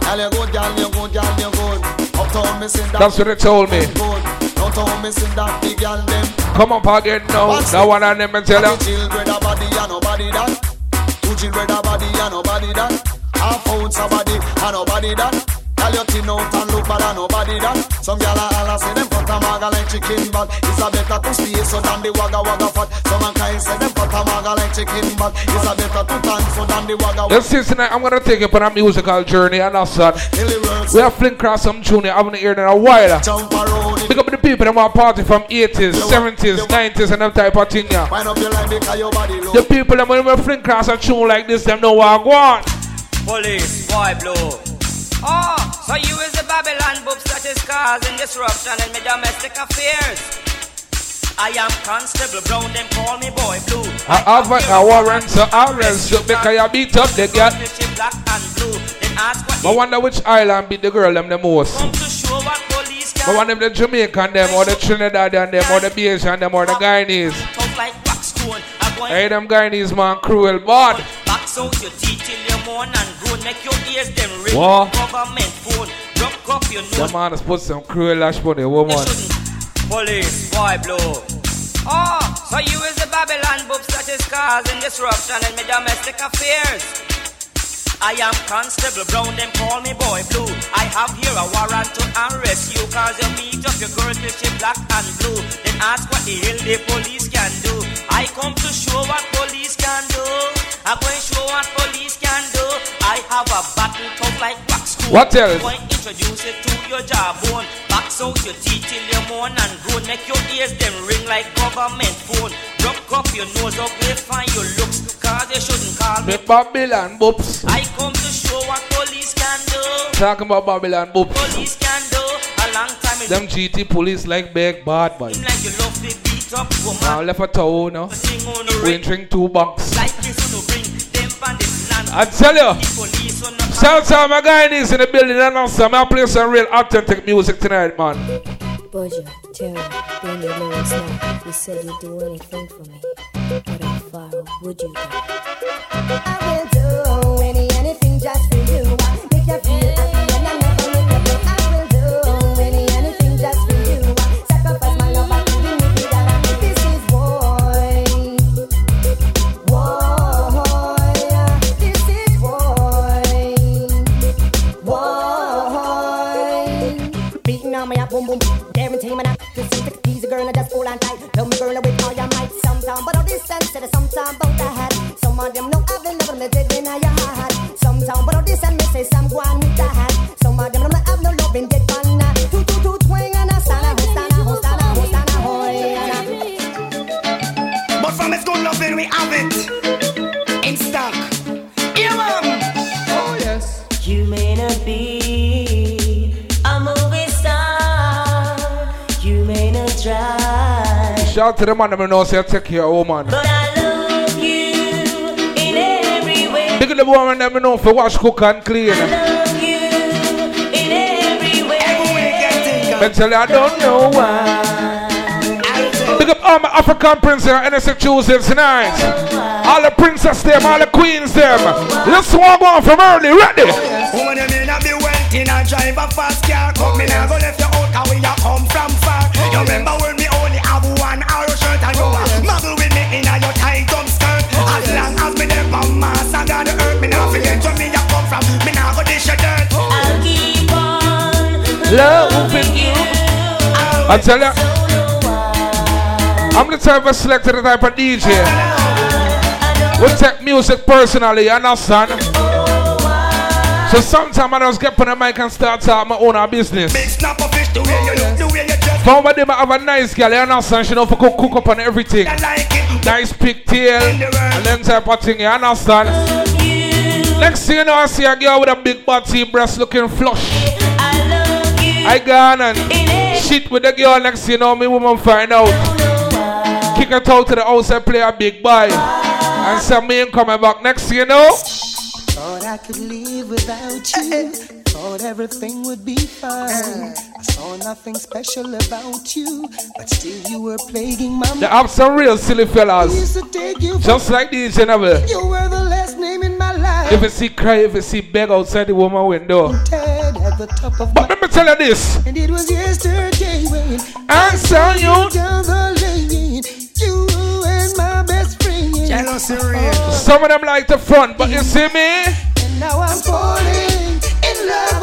Girl, you good, girl, you good, girl, you good. Uptown missing that. That's what they told me. Good. Downtown missing that big girl them. Come up again now. That one and them and tell Two them. children a body and nobody that. Two children a body and nobody that. Half ounce a body and nobody that. Girl, you thin out and look bad and nobody that. Some gyal a holla say them cut a maga like chicken ball. It's a better to stay so than the wagga wagga fat. Some mankind say them cut a maga like chicken ball. It's a better to so than the wagga wagga. Let's see tonight. I'm gonna take you on a musical journey and that's that. We have fling cross some junior. I haven't heard in a while. Jump around. Pick up the people that want party from 80s, 70s, 90s, and them type of thing. Yeah. Up your line your body. The people that when we fling cross a tune like this, them know what I want. Police, boy blue. Oh, so you is the Babylon books that is causing disruption in my domestic affairs. I am Constable Brown, them call me Boy Blue. I have a, warrant to arrest you because you beat up the girl. Black and blue. I wonder which island beat the girl them the most. come to show what police I wonder if the Jamaican them or the Trinidad and them or the Bajan them or the Guyanese. like. Hey, them Guyanese man cruel bad. Box out your teeth till you moan groan. Make your ears them ring. What? Government phone. Up your nose. man has put some cruel lash on the woman. Police, boy blue. Oh, so you is the Babylon books that is causing disruption in my domestic affairs. I am Constable Brown, them call me Boy Blue. I have here a warrant to arrest you cause you beat up your girl till she black and blue. Then ask what the hell the police can do. I come to show what police can do. I'm going to show what police can do. I have a battle tough like wax stone. What else? I'm going to introduce it to your jawbone. Box out your teeth till you moan and groan. Make your ears them ring like government phone. Drop up your nose up, we find your looks. Cause they shouldn't call me Babylon boops. I come to show what police can do. Talking about Babylon boops. Police can do. A long time Them GT police like big bad boy. Like you love the beat up woman. Now left a toe now. We drink two bucks. Like this on the bring them from the land. I tell you. Shout out my guy is in the building and also I play some real authentic music tonight, man. Bojo, Terry, bring your lyrics now. You said you'd do anything for me. But how far would you go? Girl and just hold on tight. Love me girl with all your might. Sometime, but all this sense, sometime about the. Some of them know I've never let in your heart. Sometime, but all this and me say some go on with the hat. Some of them don't have no love in dead man. Two two two twang and a stand a stand a stand a stand a hoy. But from it's loving, we have it Shout to the man that know say I take care of woman. but I love you in every way. Big the woman that me know for wash, cook and clean. Love you in every way. Me tell you I don't know why. Big up all my African princes and NSA Tuesdays tonight. All the princess them, all the queens them. Let's walk on from early, ready. Woman, you may not be wealthy, not drive a fast car. Come me now go left you out, cause we a come from far. You remember when me there on Mars, I got the earth. Me now forget where me a come from. Me now go dish your dirt. I'll keep on Loving you. I tell you, I'm the type of selector, the type of DJ. We take music personally, you understand? So sometimes I just get on the mic and start talking my own business. Big snap of fish, the way you look, the way you dress. Some them have a nice girl, you understand? She know for cook, cook up on everything. Nice pigtail and them type of thing, you understand? Next thing you know, I see a girl with a big body, breast looking flush. I gone and shit with the girl next thing you know, me woman find out. Kick her out to the house and play a big boy. And say me ain't coming back next thing you know. Thought I could live without you. Thought everything would be fine. I saw nothing special about you, but still you were plaguing my They have some real silly I fellas. used to take you Just like these, you know. You were the last name in my life. If you see cry, if you see beg outside the woman window. Ted at the top of But let me tell you this. And it was yesterday when I saw you down the lane. You and my best friend. Jealousy real. Oh. Some of them like the front, but you see me? And now I'm falling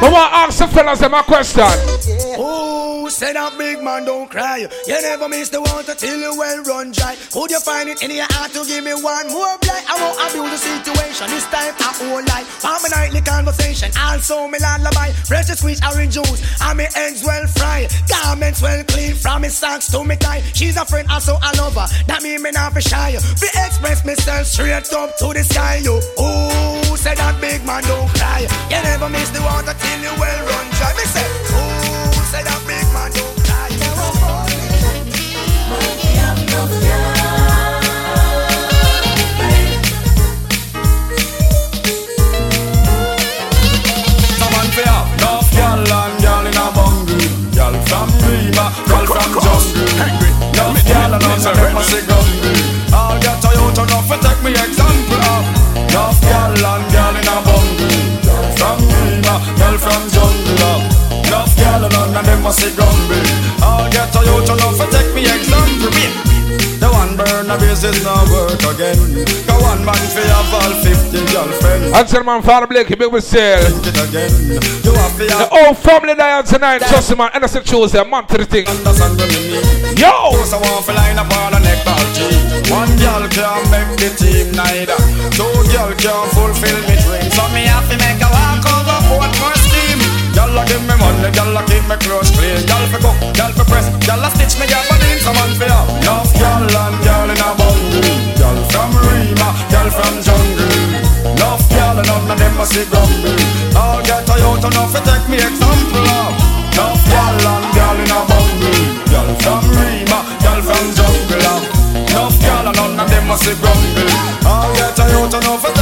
I want to ask the fellas them a question. Oh, say that big man don't cry. You never miss the water till you well run dry. Could you find it in your heart to give me one more blight? I won't abuse the situation. This time I won't lie. My nightly conversation, also me lullaby. Fresh squeeze orange juice, and me ends well fried. Garments well clean from me socks to me tie. She's a friend, also a lover. That mean me not for shy. Fi express myself straight up to the sky. You, oh, say that big man don't cry. You never miss the water till you well run dry. Me say, oh, say that big man don't none of them a say gumble All get a youth enough fi take me example The one burn a business now work again The one man fi have all 50 girlfriends Answer man, Father Blake, big we sell. it again You have The whole family die out tonight. Trust me, man. And I said, choose them, man, to the thing. Yo! Cause I want to line up on a neck G One girl can't make the team neither Two girl can't fulfill me dream So me have to make a walk over Y'all give me money, y'all keep me close clean. Y'all fi cook, y'all fi press, y'all stitch me Y'all in some man fi up Enough y'all and y'all in a bundle Y'all from Rima, y'all from jungle. Love y'all and none of them a see grumble All get a out enough fi take me example of. Enough y'all and y'all in a bundle Y'all from Rima, y'all from jungle Love y'all and none of them a see grumble All get a out enough fi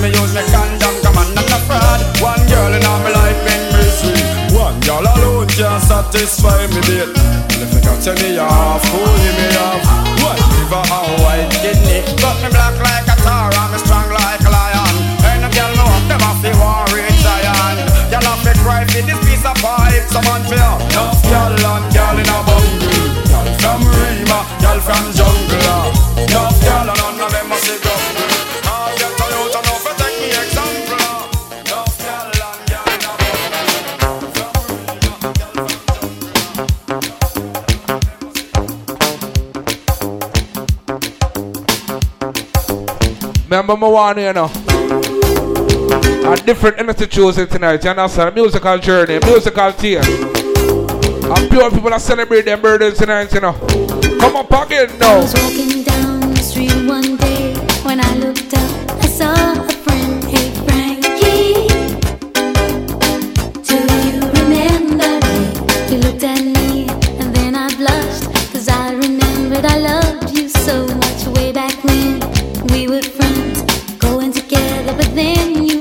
me use me condom, come on, not a fraud. One girl in all my life been misery. One girl alone can't satisfy me date. If you got me off, fooling me off. White liver and white kidney, but me black like a tar and me strong like a lion. Ain't no girl know them off the war in Zion. Girl off me cry for this piece of pipe, someone feel. Enough girl and girl Remember my one, you know. A different energy choosing tonight, you understand? A musical journey, musical tears. And pure people are celebrating their birthdays tonight, you know. Come up again I now. was walking down the street one day when I looked up, I saw a friend. Hey Frankie, do you remember me? You looked at me and then I blushed, cause I remembered I loved you so much way back when we were friends, but then you.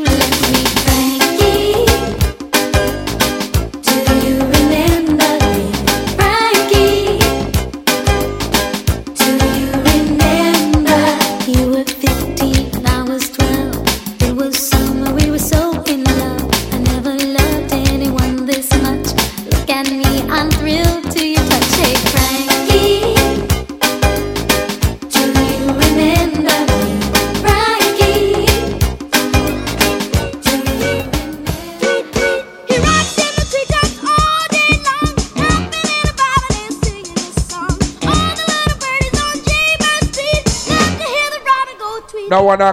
One I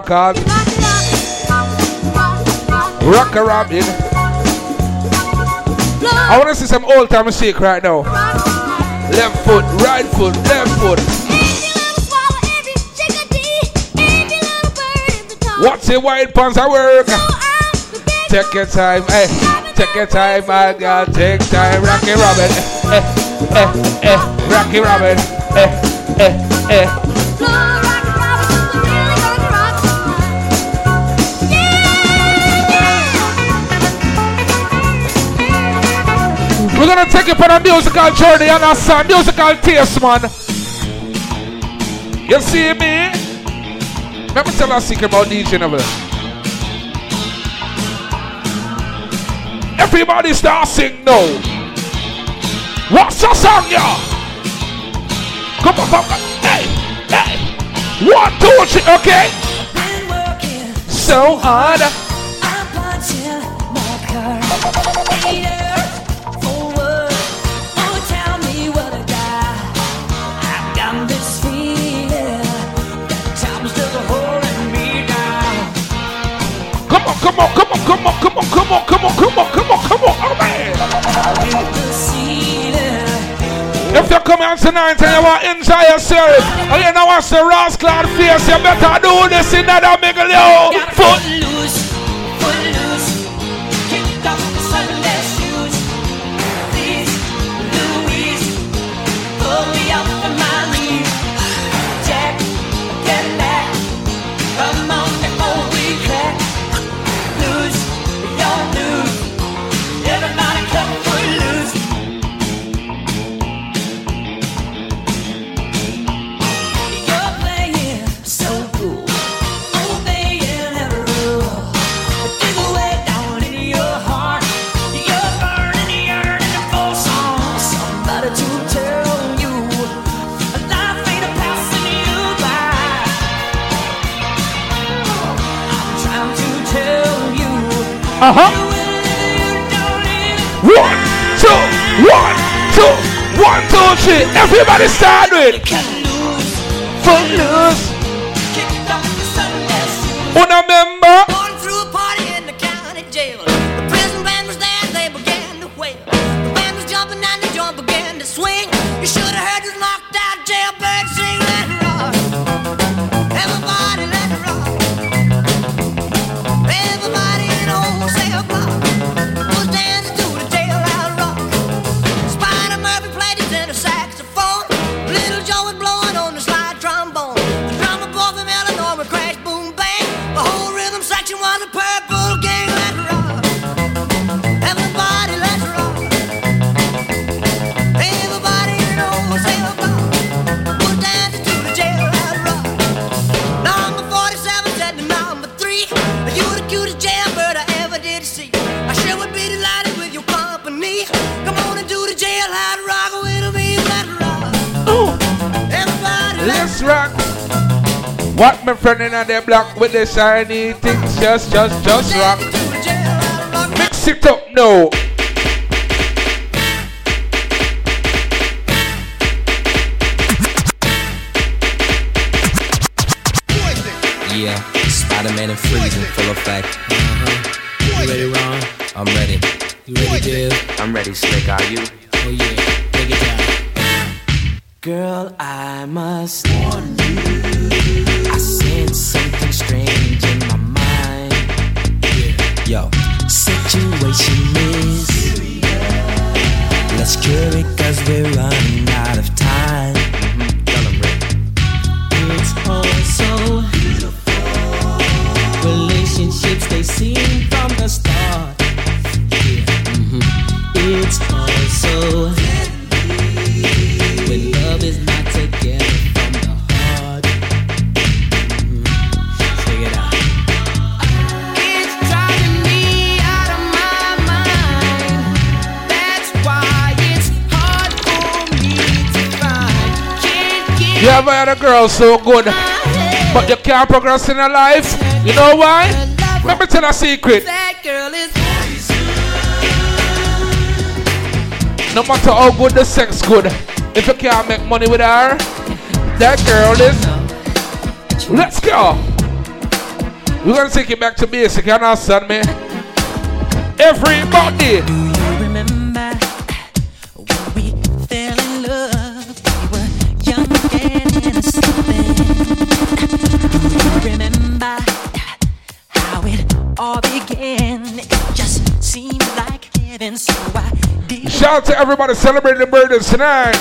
Rock a Robin. I want to see some old time shake right now. Left foot, right foot, left foot. What's your white pants at work? Take your time, hey. Take your time, my girl. Take time, Rocky Robin. Eh, eh, eh, Rocky Robin. Eh, eh, eh. We're gonna take it on a musical journey and a some musical taste, man. You see me? Let me tell you a secret about DJ Neville. Everybody start sing now. What's the song, y'all? Come on, come on. Hey, hey. One, two, three, okay? So hard. Come on, come on, come on, come on, come on, come on, come on, come on, come on, come on, oh man. If you're coming tonight and you want to enjoy yourself, and you know what's the rascal face, you better do this in that miggle yo. Foot. Come Uh huh. One, two, one, two, one, two, three. Everybody start with. Footloose. Una What my friend in the block with the shiny things? Just, just, just rock. Mix it up now. Yeah, Spider-Man and Freeze in full effect. Uh-huh. You ready, Ron? I'm ready. You ready, Div? I'm ready, Slick. Are you? Ever had girl so good, but you can't progress in her life? You know why? Let me tell a secret. No matter how good the sex good, if you can't make money with her, that girl is. Let's go. We're gonna take it back to basic, you understand me? Everybody. Shout out to everybody celebrating the birthdays tonight.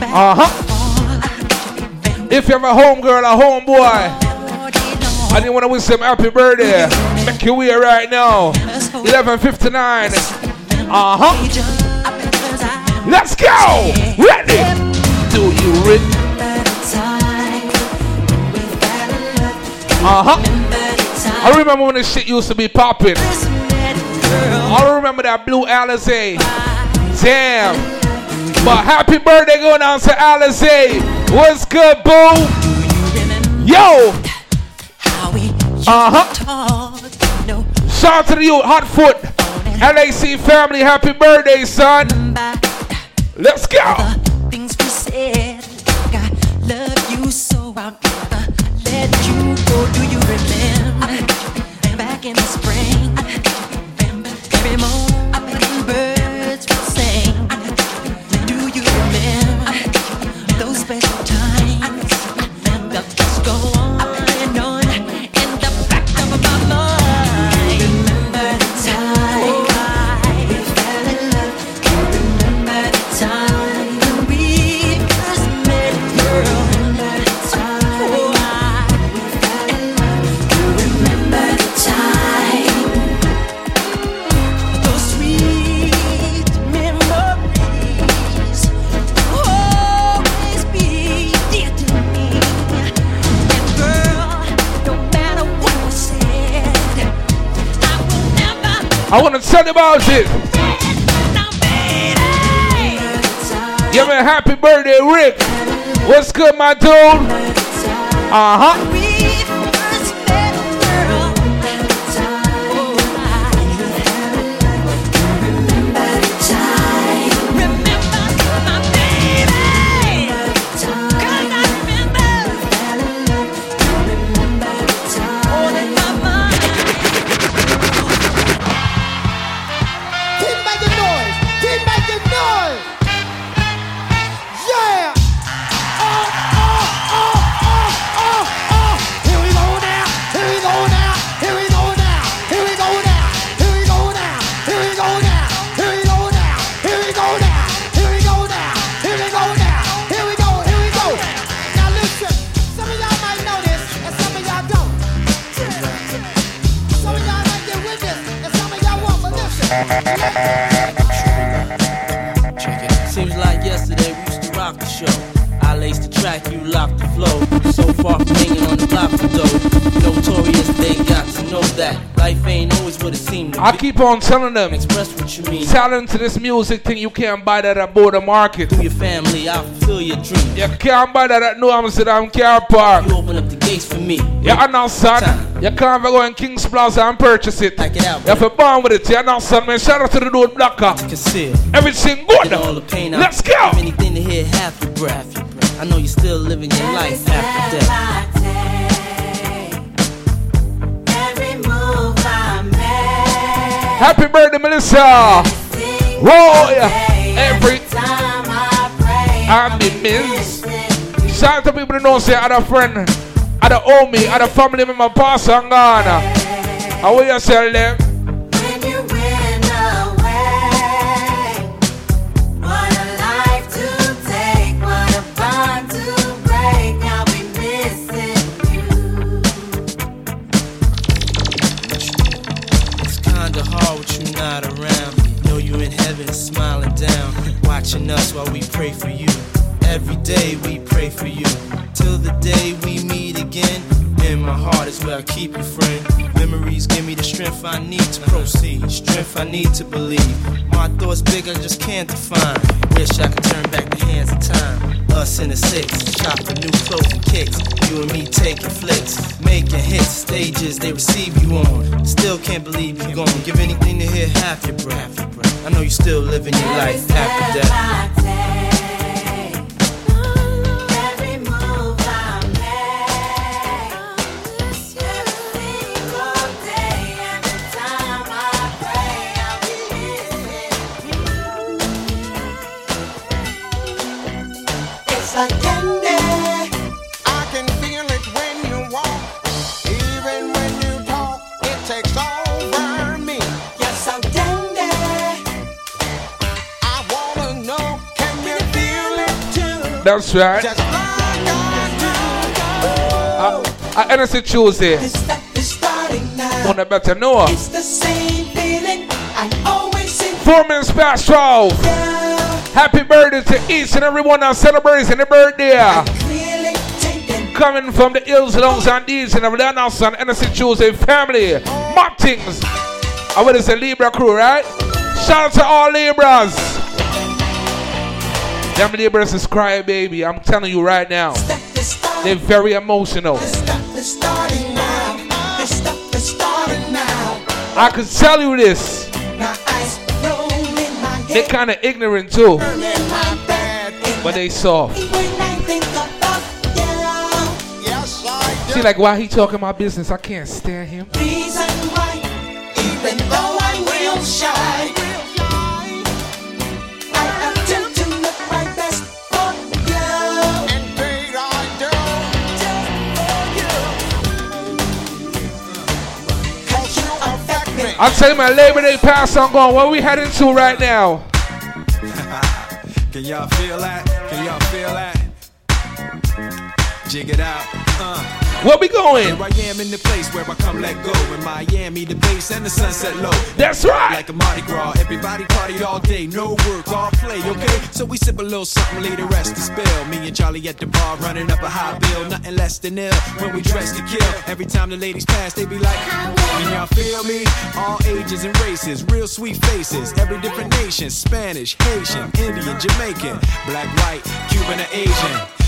Uh huh. If you have a home girl, a home boy, I didn't want to wish them happy birthday. Make your way right now. 11:59. Uh huh. Let's go. Ready? Do you ready? Uh huh. I remember when this shit used to be popping. I remember that blue Alizé. Damn. But happy birthday going on to Alizé. What's good, boo? Yo. Uh huh. Shout out to youth, Hotfoot. LAC family, happy birthday, son. Let's go. Things we said, I love you, so I'll never let you I want to tell you about it. Me a happy birthday, Rick. What's good, my dude? Uh huh. I keep on telling them, Express what you mean. talent to this music thing, you can't buy that at Border Market. Through your family, I'll fulfill your dream. You can't buy that at New Amsterdam Car Park. You open up the gates for me. You understand? You can't go in King's Plaza and purchase it. Pack it out, You have to born with it. You understand? Man, shout out to the dude Blacker. Conceal. Everything good. all the pain out. Let's go. Give anything to hear half your breath. I know you're still living your life after death. Happy birthday, Melissa. Yeah. Every time I be miss. Shout out to people that know say other friend, other homie, other family member pass on Ghana. How will you sell them? Us while we pray for you. Every day we pray for you. Till the day we meet again. In my heart is where I keep you, friend. Memories give me the strength I need to proceed. Strength I need to believe. My thoughts big, I just can't define. Wish I could turn back the hands of time. Us in the six, shop for new clothes and kicks. You and me taking flicks, making hits, stages they receive you on. Still can't believe you're gone. Give anything to hear half your breath. I know you're still living your life after death. That's right. Ah, ah, Just I do. I Henny Tuesday. It's starting now. Wanna better know. It's the same feeling I always see. Four minutes past 12. Happy birthday to each and everyone that celebrates their birthday. Coming from the hills, longs, and deeds, and of Leonard's and Henny Tuesday family. Martins. I would say Libra crew, right? Shout out to all Libras. Them Libras is cry baby. I'm telling you right now. They're very emotional. It's starting now. This stuff is starting now. I can tell you this. Now ice roll in my They're kind of ignorant too, in my bed. but they soft. When I think about you, yes I See, like, why he talking my business? I can't stand him. reason why, even though I'm real shy, affect me. I'll tell you my Labor Day pass on going. What we heading to right now? <laughs> Can y'all feel that? Can y'all feel that? Jig it out. Uh. Where we going? Here I am in the place where I come let go. In Miami, the base and the sunset low. That's right. Like a Mardi Gras, everybody party all day, no work, all play, okay? So we sip a little something, leave the rest to spill. Me and Charlie at the bar running up a high bill, nothing less than ill. When we dress to kill, every time the ladies pass, they be like, Can y'all feel me? All ages and races, real sweet faces, every different nation Spanish, Haitian, Indian, Jamaican, black, white, Cuban, or Asian.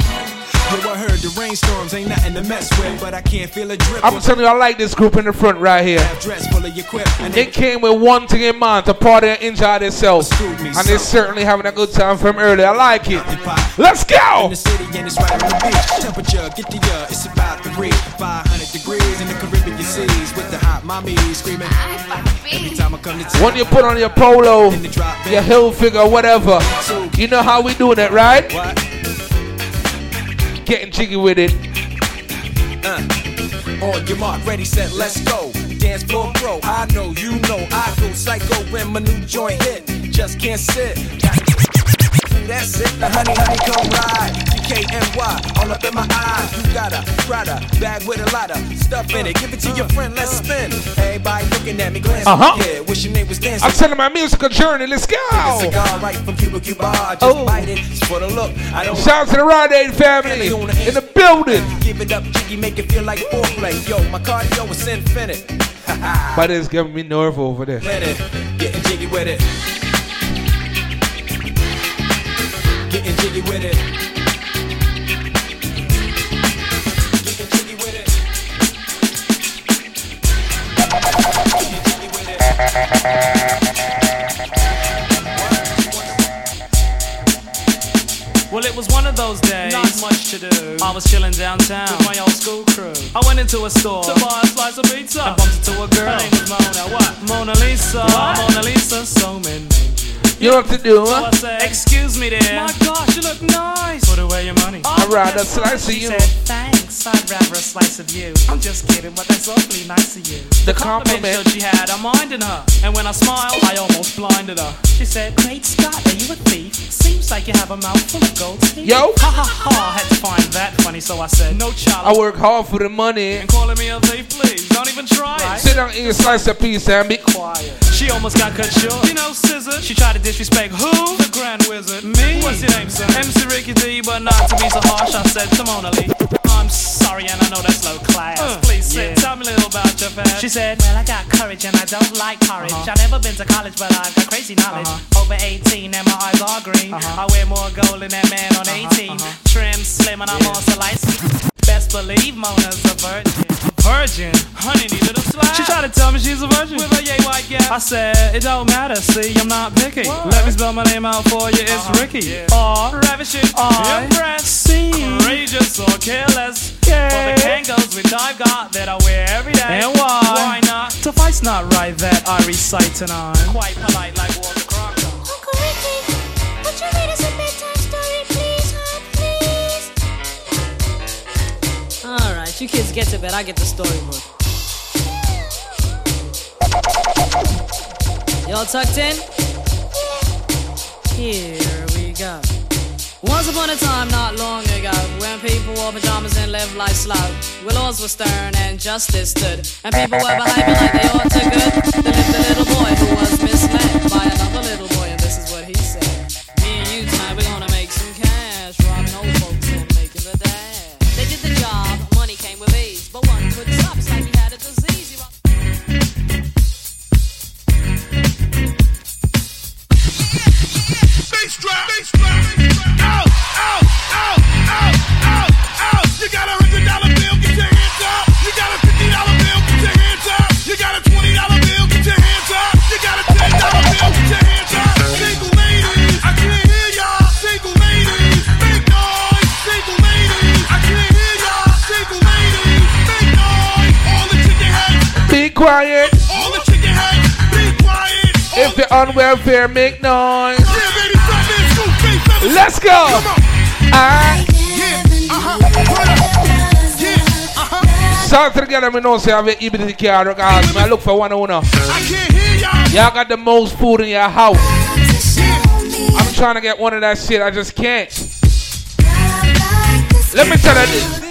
Yo, I heard the rainstorms ain't nothing to mess with, but I can't feel a drip. I'm telling you, I like this group in the front right here. dress full of your and They came with one thing in mind to party and enjoy themselves. And they're certainly having a good time from early. I like it. Let's go! In the city and it's right on the beach. Temperature, get the uh, it's about reach 500 degrees in the Caribbean seas with the hot mommy screaming. Every time I come to town, When you put on your polo, your hill figure, whatever, you know how we doing it, right? What? Getting jiggy with it. Uh, On your mark, ready, set, let's go. Dance floor bro, I know, you know, I go psycho when my new joint hit. Just can't sit. Got that's it, the honey, honey, come ride. DKNY, all up in my eyes. You got a Prada bag with a lot of stuff in it. Give it to your friend, let's spin. Everybody looking at me, glancing. Uh-huh. Yeah, wish your name was dancing. I'm telling my musical journey. Let's go. Cigar right from Cuba Cuba. Just Oh. bite it, it's for the look. I don't Shout out to the Rod Aid family in the building. Give it up, jiggy, make it feel like foreplay. Yo, my cardio is infinite. <laughs> But it's giving me nerve over there. Getting jiggy with it. Getting jiggy with it. With it. Well, it was one of those days. Not much to do. I was chilling downtown with my old school crew. I went into a store to buy a slice of pizza. I bumped into a girl. Her name was Mona. What? Mona Lisa. Mona Lisa. So many. You know what to do, So huh? Said, Excuse me, dear. My gosh, you look nice. Put away your money. I'd rather slice of you. said, Thanks, I'd rather a slice of you. I'm just kidding, but that's awfully nice of you. The compliment compliment. showed she had a mind in her. And when I smiled, I almost blinded her. She said, Great Scott, are you a thief? Seems like you have a mouth full of gold teeth. Yo. Ha ha ha, I had to find that funny, so I said, No child. I work hard for the money. And calling me a thief, please, don't even try it. Sit down, eat a slice of pizza, and be quiet. She almost got cut short. You know, scissor. She tried to disrespect who? The Grand Wizard. Me? What's your name, sir? MC Ricky D, but not to be so harsh. I said Mona Lee. I'm sorry, and I know that's low class. Uh, Please sit. Tell me a little about your past. She said, Well, I got courage, and I don't like porridge. Uh-huh. I've never been to college, but I've got crazy knowledge. Uh-huh. Over 18, and my eyes are green. Uh-huh. I wear more gold than that man on 18. Trim, slim, and I'm also light. Best believe Mona's a virgin. Virgin? Honey needed a slap. She tried to tell me she's a virgin. With a yay white gap. I said, it don't matter, see, I'm not picky. Let me spell my name out for you, it's uh-huh. Ricky. R, ravishing, I, impress, C, courageous or careless. Yeah. For the Kangols which I've got that I wear every day. And why? Why not? To fight's not right that I recite tonight. Quite polite like Walter Cronkite. You kids get to bed. I get the storybook. Y'all tucked in? Here we go. Once upon a time, not long ago, when people wore pajamas and lived life slow, where laws were stern and justice stood, and people were behaving like they ought to good, there lived a little boy who was misled by another little boy, quiet. all the chicken heads, be quiet. If you're on welfare, make noise. Up. Yeah, uh-huh. start together. Me know say I have an EBT card. Because I look for one owner. I can't hear y'all. Y'all got the most food in your house. I'm trying to get one of that shit. I just can't. Let me tell you this.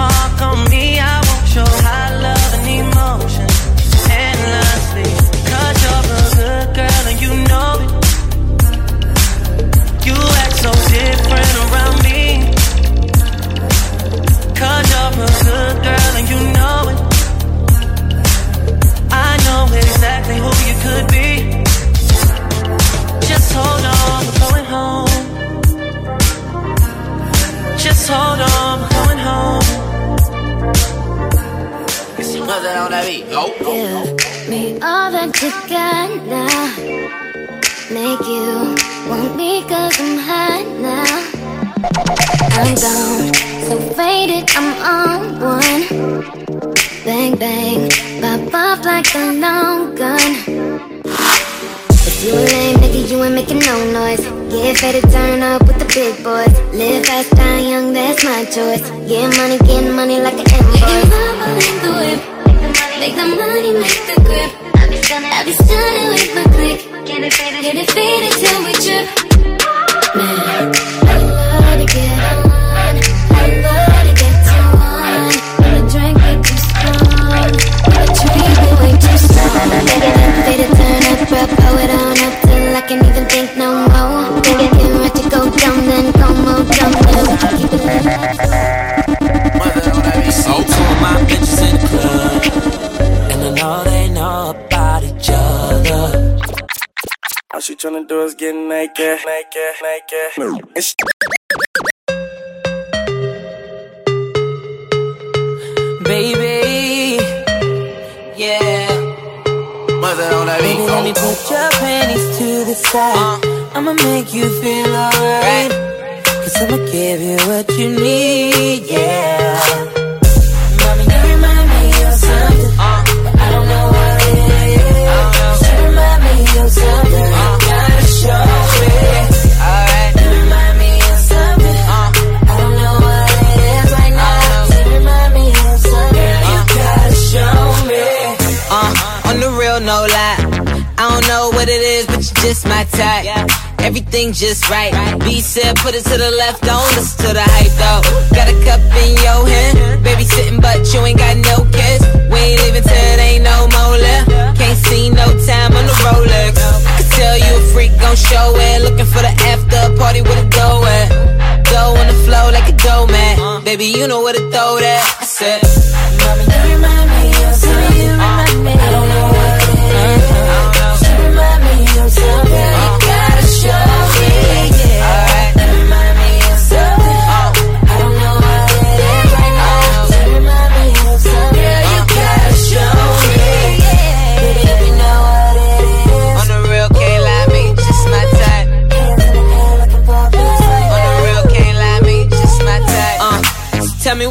mom. Get money, get money like an invoice. Tryna do is get naked, naked, naked. And she- Baby, yeah. What's that on that beat? Baby, let me put your panties to the side. Uh. I'ma make you feel alright. Cause I'ma give you what you need, yeah. Uh, no lie. I don't know what it is, but you're just my type. Everything just right. B said, put it to the left, don't listen to the hype though. Got a cup in your hand, baby sitting, but you ain't got no kiss. We ain't leaving till ain't no more left. Can't see no time on the Rolex. Tell you a freak gon' show it. Looking for the after party with a dough at. Dough on the flow like a dough man. Baby, you know where to throw that. I said, Mommy, you remind me of something. I don't know what it is. You remind me of something.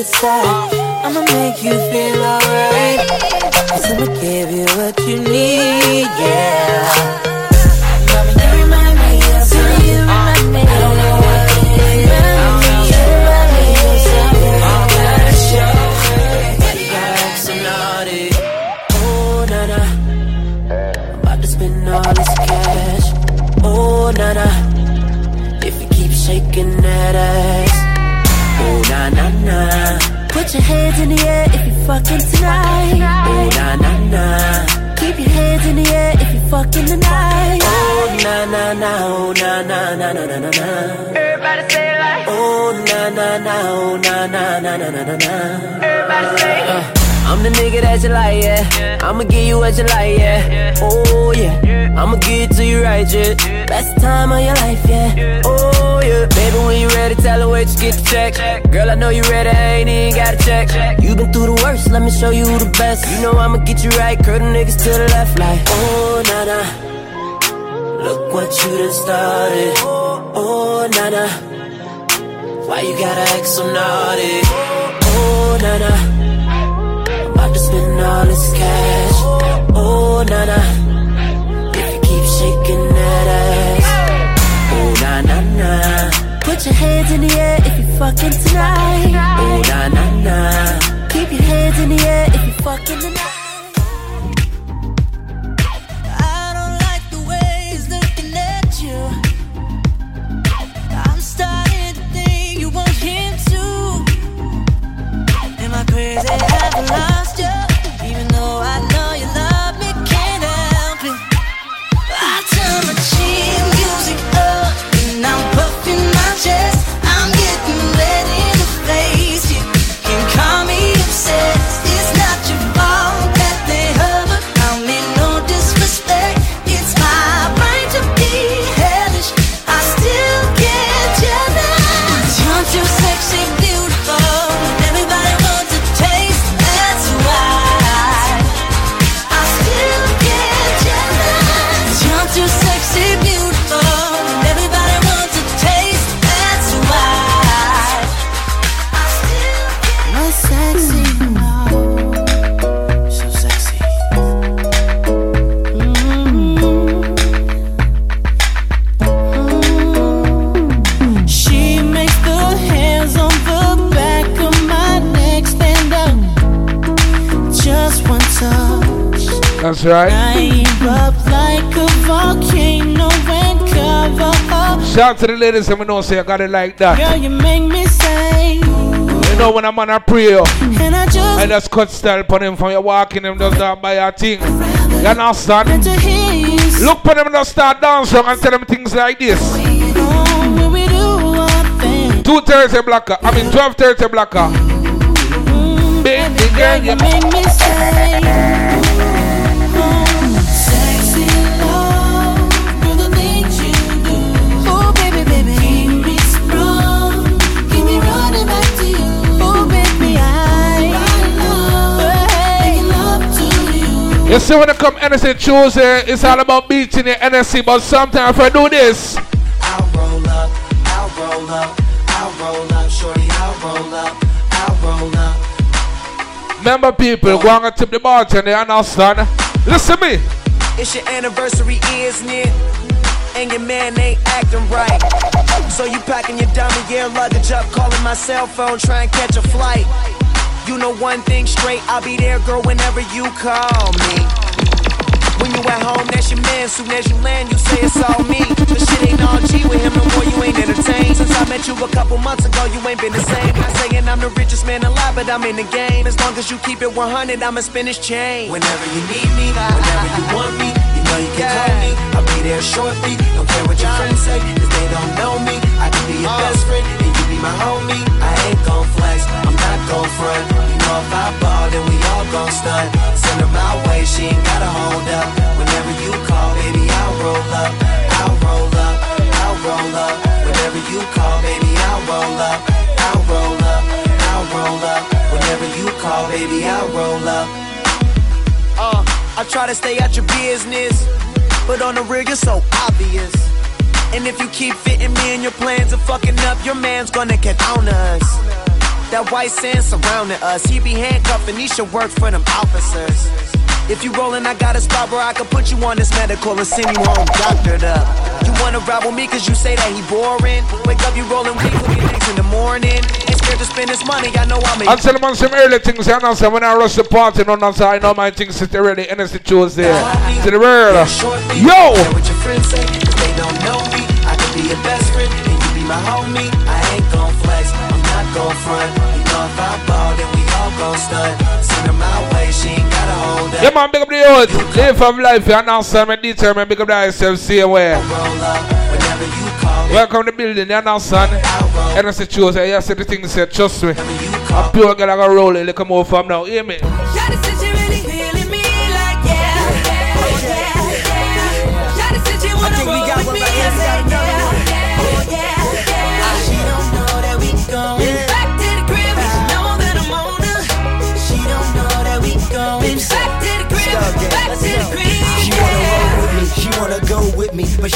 side. I'ma make you feel alright. Cause I'ma give you what you need, yeah. In the air if you fucking tonight. Oh, na na na. Keep your hands in the air if you fucking tonight. Oh, na na na. Oh, na na na na na na na. Everybody say it like. Oh, na na na. Oh, na na na na na na na. Everybody say it. I'm the nigga that you like, yeah. I'ma give you what you like, yeah. Oh, yeah. I'ma give it to you right, yeah. Best time of your life, yeah. Oh, yeah. Baby, when you ready, wait, just get the check. Girl, I know you ready, ain't even gotta check. You been through the worst, let me show you the best. You know I'ma get you right, curl niggas to the left, like, oh, nah. Look what you done started. Oh, nah. Why you gotta act so naughty? Oh, nah, nah. About to spend all this cash. Oh, na na. Put your hands in the air if you're fucking tonight. Oh, na na na. Keep your hands in the air if you're fucking tonight. That's right. Like a volcano and cover up. Shout to the ladies and we know say I got it like that. Girl, you make me say, You know when I'm on a prayer, and I just I just cut style upon him from your walking him just that by a thing. You understand? to hear you say, Look for them and just start dancing and tell them things like this. oh, do 230 blocker, I mean 1230 blocker. Mm-hmm. Baby girl, you make me say, you. See when I come NSC Tuesday, it's all about beating the NSC, but sometimes if I do this, I'll roll up, I'll roll up, I'll roll up, shorty, I'll roll up, I'll roll up. remember people, go and tip the bartender, you understand? Listen to me. It's your anniversary, isn't it? And your man ain't acting right. So you packing your dummy gear luggage up, calling my cell phone, trying to catch a flight. You know one thing straight, I'll be there, girl, whenever you call me. When you at home, that's your man. Soon as you land, you say it's all me. The shit ain't all G with him no more. You ain't entertained. Since I met you a couple months ago, you ain't been the same. Not saying I'm the richest man alive, but I'm in the game. As long as you keep it 100, I'ma spin this chain. Whenever you need me, whenever you want me, you know you can call me. I'll be there shortly. Don't care what your friends say, cause they don't know me. I can be your best friend, and you be my homie. Gon' flex, I'm not gon' front. You know if I ball, then we all gon' stunt. Send her my way, she ain't gotta hold up. Whenever you call, baby, I'll roll up. I'll roll up, I'll roll up. Whenever you call, baby, I'll roll up. I'll roll up, I'll roll up. Whenever you call, baby, I'll roll up. Uh, I try to stay out your business, but on the real, you're so obvious. And if you keep fitting me in your plans of fucking up, your man's gonna get on us. That white sand surrounding us, he be handcuffing, he should work for them officers. If you rollin', I got a spot where I can put you on this medical and send you home doctored up. You wanna ride with me cause you say that he boring? Wake up, you rollin' weed, cooking things in the morning. Ain't scared to spend this money, I know I'm a I'll tell them on some early things, you understand? When I rush the party, no, no, I know my things sit ready, NSC Tuesday. To the world. Yo! what your friends say, they don't know me. I could be your best friend, and you be my homie. I ain't gon' flex, I'm not gon' front. You know if I ball, then we all gon' stunt. Send her my way, she ain't gotta hold up. Yeah, man, big up the youth. Live of life, you understand? Me detail, man, big up the SFC away. Welcome to the building, you understand? NSC Tuesday, you see the things say, trust me. A pure girl, I got a roll it, look more from now, hear me?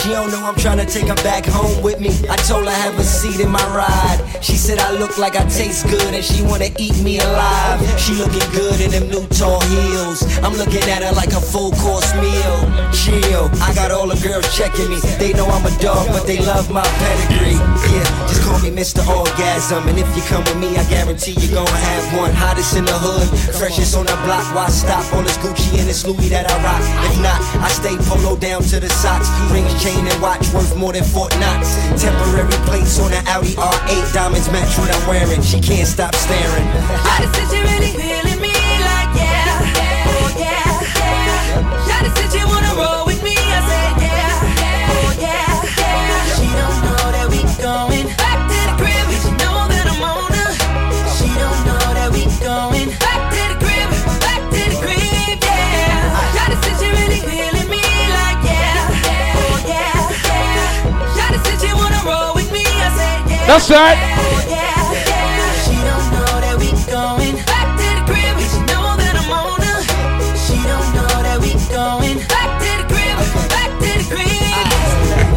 She don't know I'm trying to take her back home with me. I told her I have a seat in my ride. She said I look like I taste good and she wanna eat me alive. She looking good in them new tall heels. I'm looking at her like a full course meal. Chill, I got all the girls checking me. They know I'm a dog, but they love my pedigree. Yeah, just call me Mr. Orgasm, and if you come with me, I guarantee you're gonna have one. Hottest in the hood, freshest on the block. Why stop? All this Gucci and this Louis that I rock. If not, I stay polo down to the socks. Rings, chain, and watch worth more than Fort Knox. Temporary plates on the Audi R8. Diamonds match what I'm wearing. She can't stop staring. Shawty said she really feeling me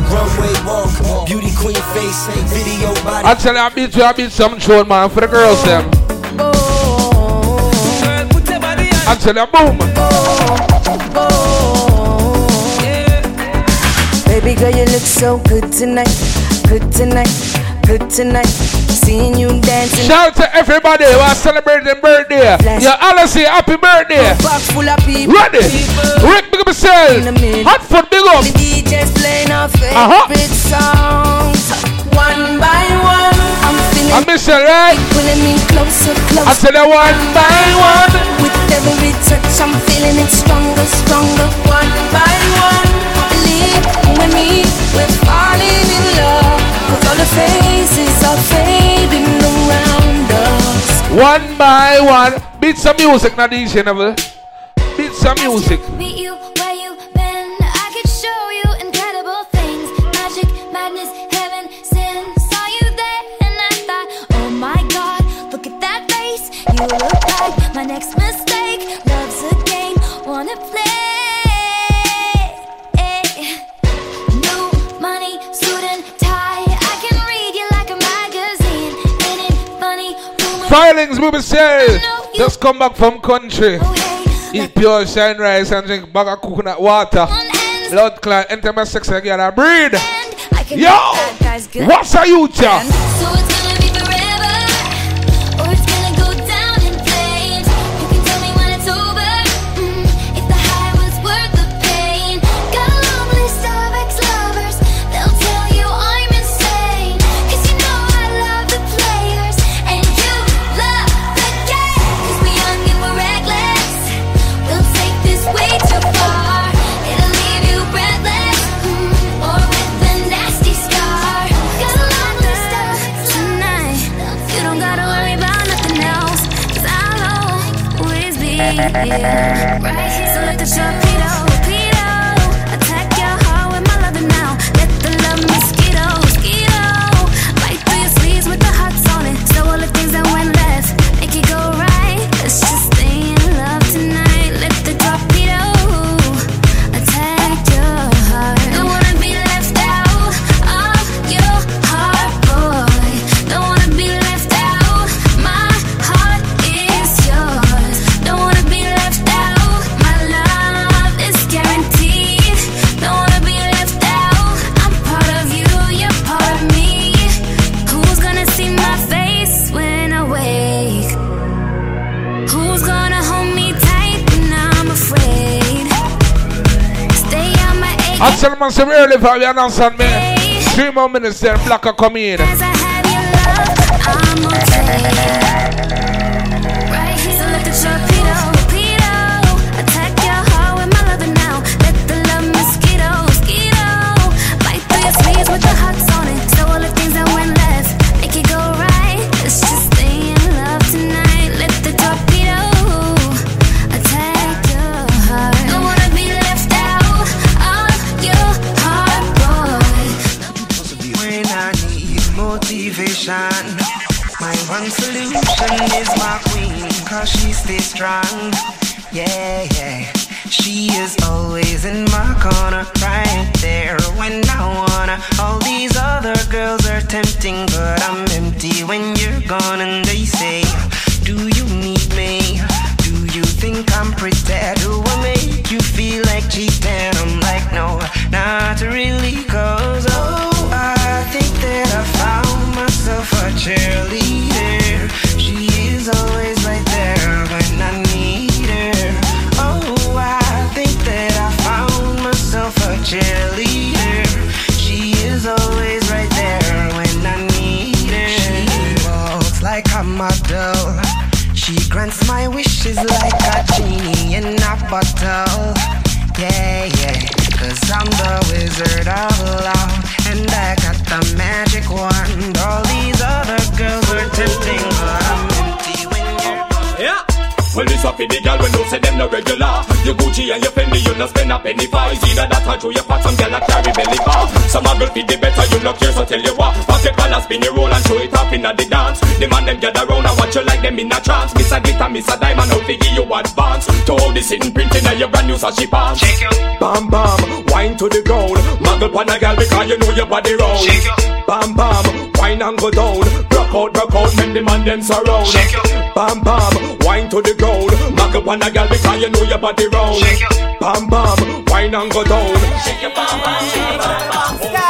Runway walk, beauty queen face, video body. I tell you, I beat you, I beat some tune, man, for the girls, them. I tell you, boom. Baby girl, you look so good tonight, good tonight, good tonight. seeing you dancing. Shout out to everybody who are celebrating birthday. Yeah, Alice, happy birthday. Box full of people. Ready? Rick, big up yourself. Hot foot, big up. The DJ's playing our favorite Uh-huh. songs. One by one, I'm feeling I miss you, right? pulling me closer, closer. I said that one by one. With every touch, I'm feeling it stronger, stronger. One by one, believe with me, we're in love. Cause all the faces are fading around us. One by one. Beat some music, not DJ Neville. Beat some music. Meet you where you been. I could show you incredible things. Magic, madness, heaven, sin. Saw you there and I thought, oh my god, look at that face. You look like my next Filings, we say. Just come back from country. Eat pure shine rice and drink bag of coconut water. Blood clot, enter my sex and get a breed. Yo! What's a you, Jack? Right here. So let the torpedo, I tell them some early for you understand me. Eh? Three more minutes then black come in. <laughs> she strong. Yeah, yeah. She is always in my corner, right there when I wanna. All these other girls are tempting, but I'm empty when you're gone. And bottle. Yeah, yeah. Cause I'm the wizard of love. And I got the magic wand. All these Well, this up for the girl when you say them no regular. You Gucci and your Fendi, you no spend a penny for. Either that or through your pot, some girl a carry belly bar. Some a girl feed the better, you no care, so tell you what. Pop your collar, spin your roll and show it up in the dance. The man them gather round and watch you like them in a trance. Miss a glitter, miss a diamond, out give you advance. To all the sitting printing on your brand new Sashi pants. Bam bam, wine to the ground. Muggle pan a girl because you know your body round. Bam bam, wine and go down. Rock out, rock out, make the man them surround. Bam bam, wine to the ground. Muggle pan a girl because you know your body round. Bam bam, wine and go down. Shake your bam bam, shake your bam bam.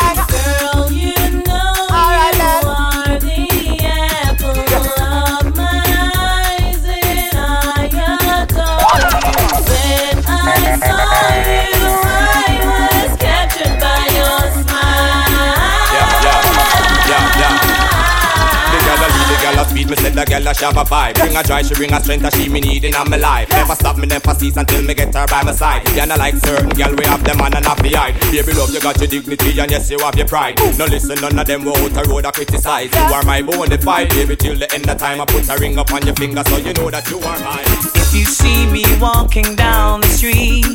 The girl a she have a vibe. Bring a joy, she bring a strength that she me need in my life. Never stop me, never cease until me get her by my side. You not like certain girl, we have them on and off the hide. Baby love, you got your dignity and yes, you have your pride. No listen, none of them will out the road I criticize. You are my bona fide, baby, till the end of time. I put a ring up on your finger so you know that you are mine. If you see me walking down the street,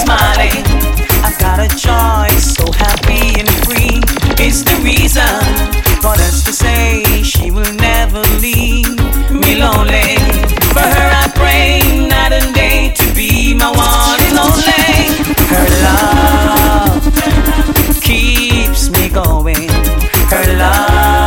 smiling, I've got a choice, so happy and free. It's the reason for us to say she will never leave me lonely. For her, I pray night and day to be my one and only. Her love keeps me going. Her love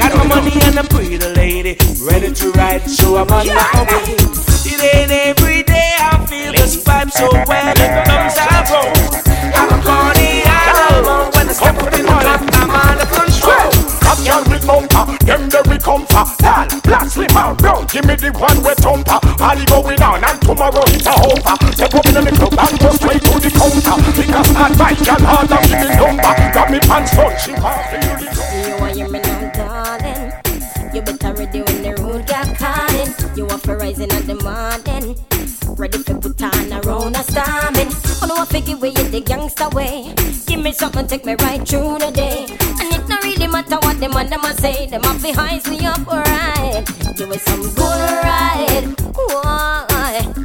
Got my money and a pretty lady ready to ride, so I'm on my way. It ain't every day I feel this vibe so well. It comes and goes. I'm a party animal when I step up in the club. I'm under control. Up girl with bumper, them come for Tall, black, slim and brown, give me the one with thumper Holly going on and tomorrow it's a hover Step up in the club and go straight to the counter Because hard bike girl hard give me number Got me pants on, she want to you Ready for put on a round of storming. I know I figure way you the gangster way. Give me something, take me right through the day. And it not really matter what them and them a say. Them the highs me up right. Give me some good ride. Why?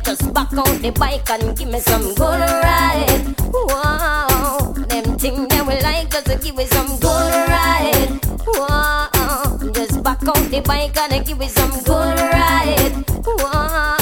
Just back out the bike and give me some good ride. Wow. Them thing they will like us to give me some good ride. Wow. Just back out the bike and give me some good ride. Wow.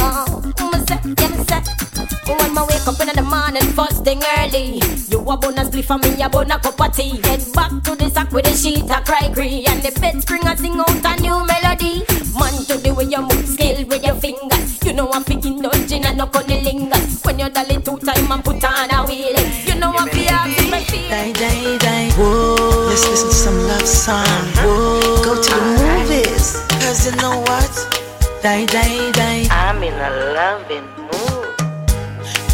When I wake up in the morning, first thing early, you a bonus split for me, a bonus cup of tea. Head back to the sack with the sheet, a cry cree, and the bed spring a sing out a new melody. Man, to the way you move, skill with your fingers. You know I'm picking nudging and knock on the lingers. When you're dolly two time and put on a wheel, you know I'm be happy, my feel. Die, die, die. Whoa. Let's listen to some love song. Whoa. Go to the movies. Cause you know what? Die, die, die. I'm in a loving mood.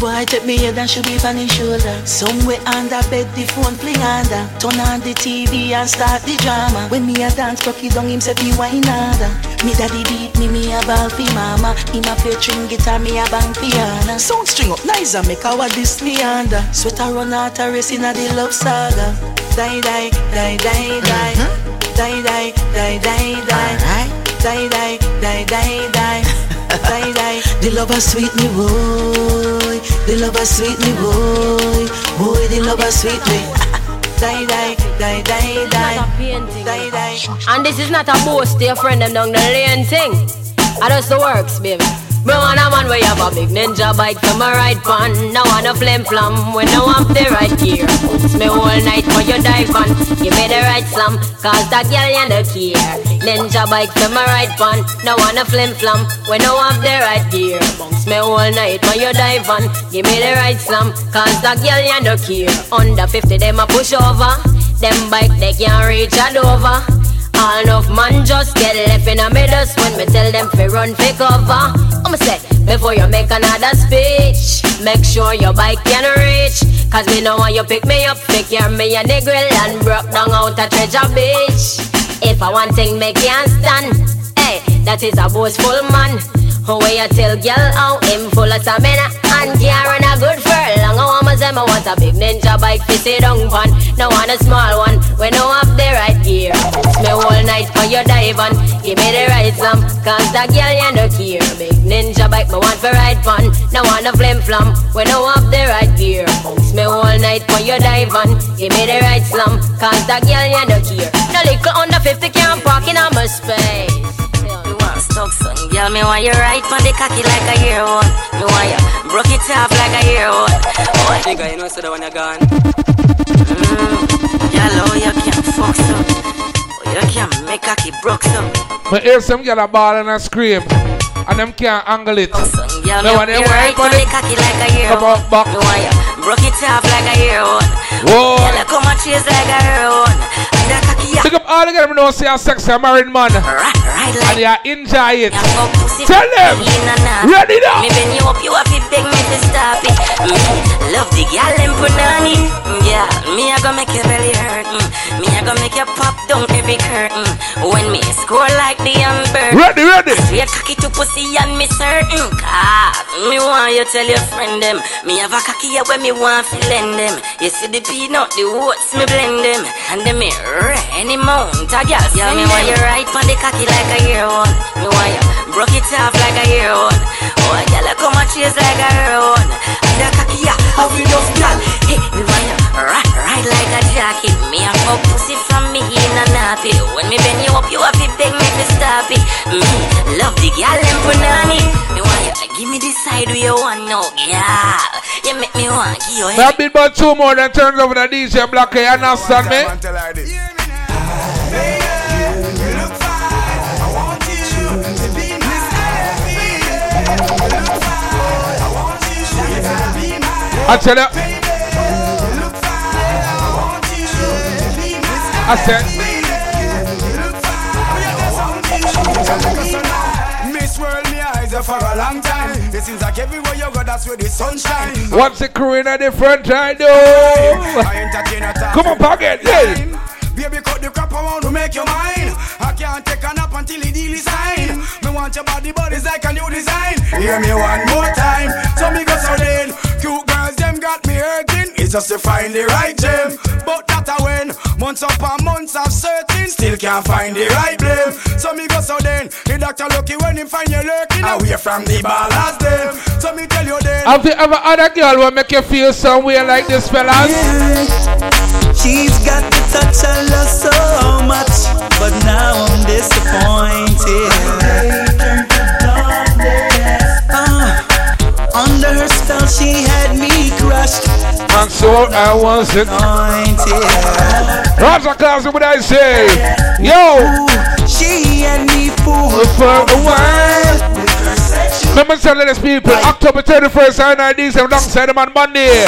Boy, take me head and should be on his shoulder. Somewhere under bed, the phone fling under. Turn on the TV and start the drama. When me a dance, cocky down him say be wine harder. Me daddy beat me, me a ball fi mama. Him a play string guitar, me a bang piano. Sound string up nice and make our this me under. Sweater run out a race in a the love saga. Die, die, die, die, die. Uh-huh. Die, die, die, die, die. Die, die, die, die, die. Die, die. The lover sweet me boy. The lover sweet me boy. Boy, the lover sweet me. Die, die, die, die, die. Die, die. And this is not a boast to your friend them down the lane thing. I just the works, baby. Me want a man you have a big ninja bike to my right pan. Now want a flim flam when I want the right gear. It's me whole night for your dive on. Give me the right slam, cause that girl you no care. Ninja bike to my right pan. Now want a flim flam when I want the right gear. Bounce me whole night for your dive on. Give me the right slam, cause that girl you no care. Under 50 them a push over. Them bike they can't reach a Dover. All enough man just get left in a dust when me tell them fi run fi cover. I'ma say before you make another speech, make sure your bike can reach. Cause me know want you pick me up, pick your me a grill and broke down out a treasure beach. If I want thing me can't stand, hey, that is a boastful man. Where you tell girl how him full of stamina and can't run a good furlong. I want my say me want a big ninja bike fi sit down pan. No want a small one when no have the right gear. Me whole night for your dive on. Give me the right slam, cause that girl you no care. Big ninja bike me want for ride fun. No want a flim flam when no have the right gear. It's me whole night for your dive on. Give me the right slam, cause that girl you no care. No little under 50 can't park in my space. You want stuck son, girl, me want you right on the cocky like a year one. Me want you broke it off like a year one. Oh, Nigga, you know, so that when you're gone. mm, girl, oh, you can't fuck so. Oh, you can't make cocky broke so. Me hear some girl a ball and a scream, and them can't angle it. Girl, Me me want want you right right on on the cocky like a year Come on, back. Me want you broke it off like a year one. Whoa. Girl, you come and chase like a year one. Big up all the girls who know say a sexy married man. And you enjoy it. Tell them. Ready now. Me bend you up, you have to beg me to stop it. Me love the gal and punani. Yeah, me I gonna make your belly hurt. Mm. Me I gonna make you pop down every curtain. When me score like the Amber. Ready, ready. Sweet cocky to pussy and me certain. Cause me want you tell your friend them. Me have a cocky here when me want to lend them. You see the peanut, the oats me blend them. And then me any mount a gal. Yeah, me want you right on the cocky like a year one. Me want you broke it off like a year one. Oh, a gal come and chase like a year one. And the cocky yeah, how we just gal. Hey, me want you right, right like a jacket. Me a fuck pussy from me in a nappy. When me bend you up, you have to beg me to stop it. Me love the gal and punani. Me want you to give me the side where you want now, yeah. You make me want give you That bit about two more than turns over the DJ Black. You understand me? I tell you. I said. Miss World, me eyes for a long time. It seems like everywhere you go, that's where the sunshine. What's the crew in a different time, though? I entertain a talk Come on, pocket. yeah. Baby, cut the crap, want to make you mine. I can't take a nap until the deal is signed. Me want your body, but it's like a new design. Hear me one more time. So me go so then. Cute girls, them got me hurting. It's just to find the right gem. But that I win. Months upon months of searching. Still can't find the right blame. So me go so then. The doctor lucky when him find you lurking. Away from the ballast them. So me tell you then. Have you ever had a girl will make you feel somewhere like this, fellas? She's got the touch I love so much, but now I'm disappointed. Ah, under her spell, she had me crushed. And so I wasn't. Roger Claus, what I say? Yo! She had me fooled for a while. Remember telling these people, October 31st, I know these alongside them on Monday.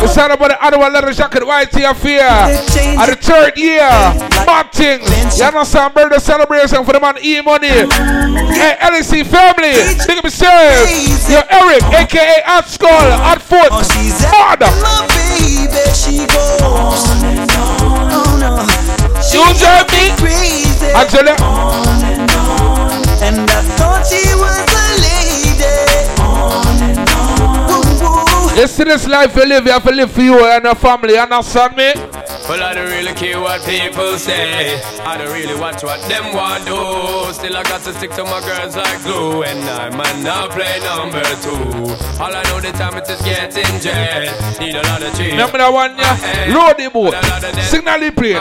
We sign about the annual leather jacket, white tea affair. At the third year, bad things. You understand, birthday celebration for the man E Money. Hey, LEC family, big up yourself. Yo, Eric, aka At Skull, At Foot. Hard. baby, she goes on and on. Oh no, You drive me crazy. You see this life you live, you have to live for you and your family. Understand me? Well, I don't really care what people say. I don't really watch what them want do. Still, I got to stick to my girls like glue. And I might not play number two. All I know the time it is getting jet. Need a lot of cheese. Remember that one, yeah? Load the boat. Signal the plane.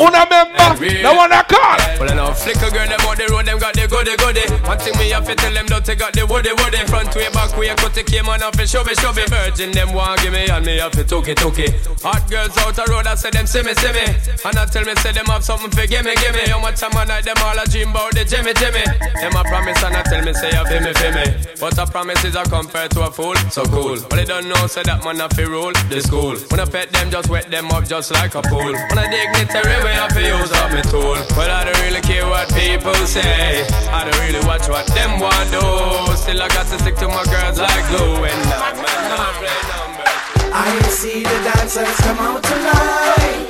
Una member, the one I call. Well, I know flicker girl, them on the road, them got the goody goody. One thing me have to tell them, don't they got the woody woody. Front way, back way, cut the came on off and show me, show me. Virgin, them want give me, and me have to took it, took it. Hot girls out the road, I say them see me, see me. And I tell me, say them have something for give me, give me. How much time I night, them all a dream about the Jimmy, Jimmy. Them a promise, and I tell me, say you feel me, feel me. But a promise is a compared to a fool, so cool. But they don't know, say that man have to rule the school. When I pet them, just wet them up just like a pool. When I dignitary way, I feel use up my tool. Well, I don't really care what people say. I don't really watch what them want do. Still, I got to stick to my girls like glue. And I man, not. I see the dancers come out tonight.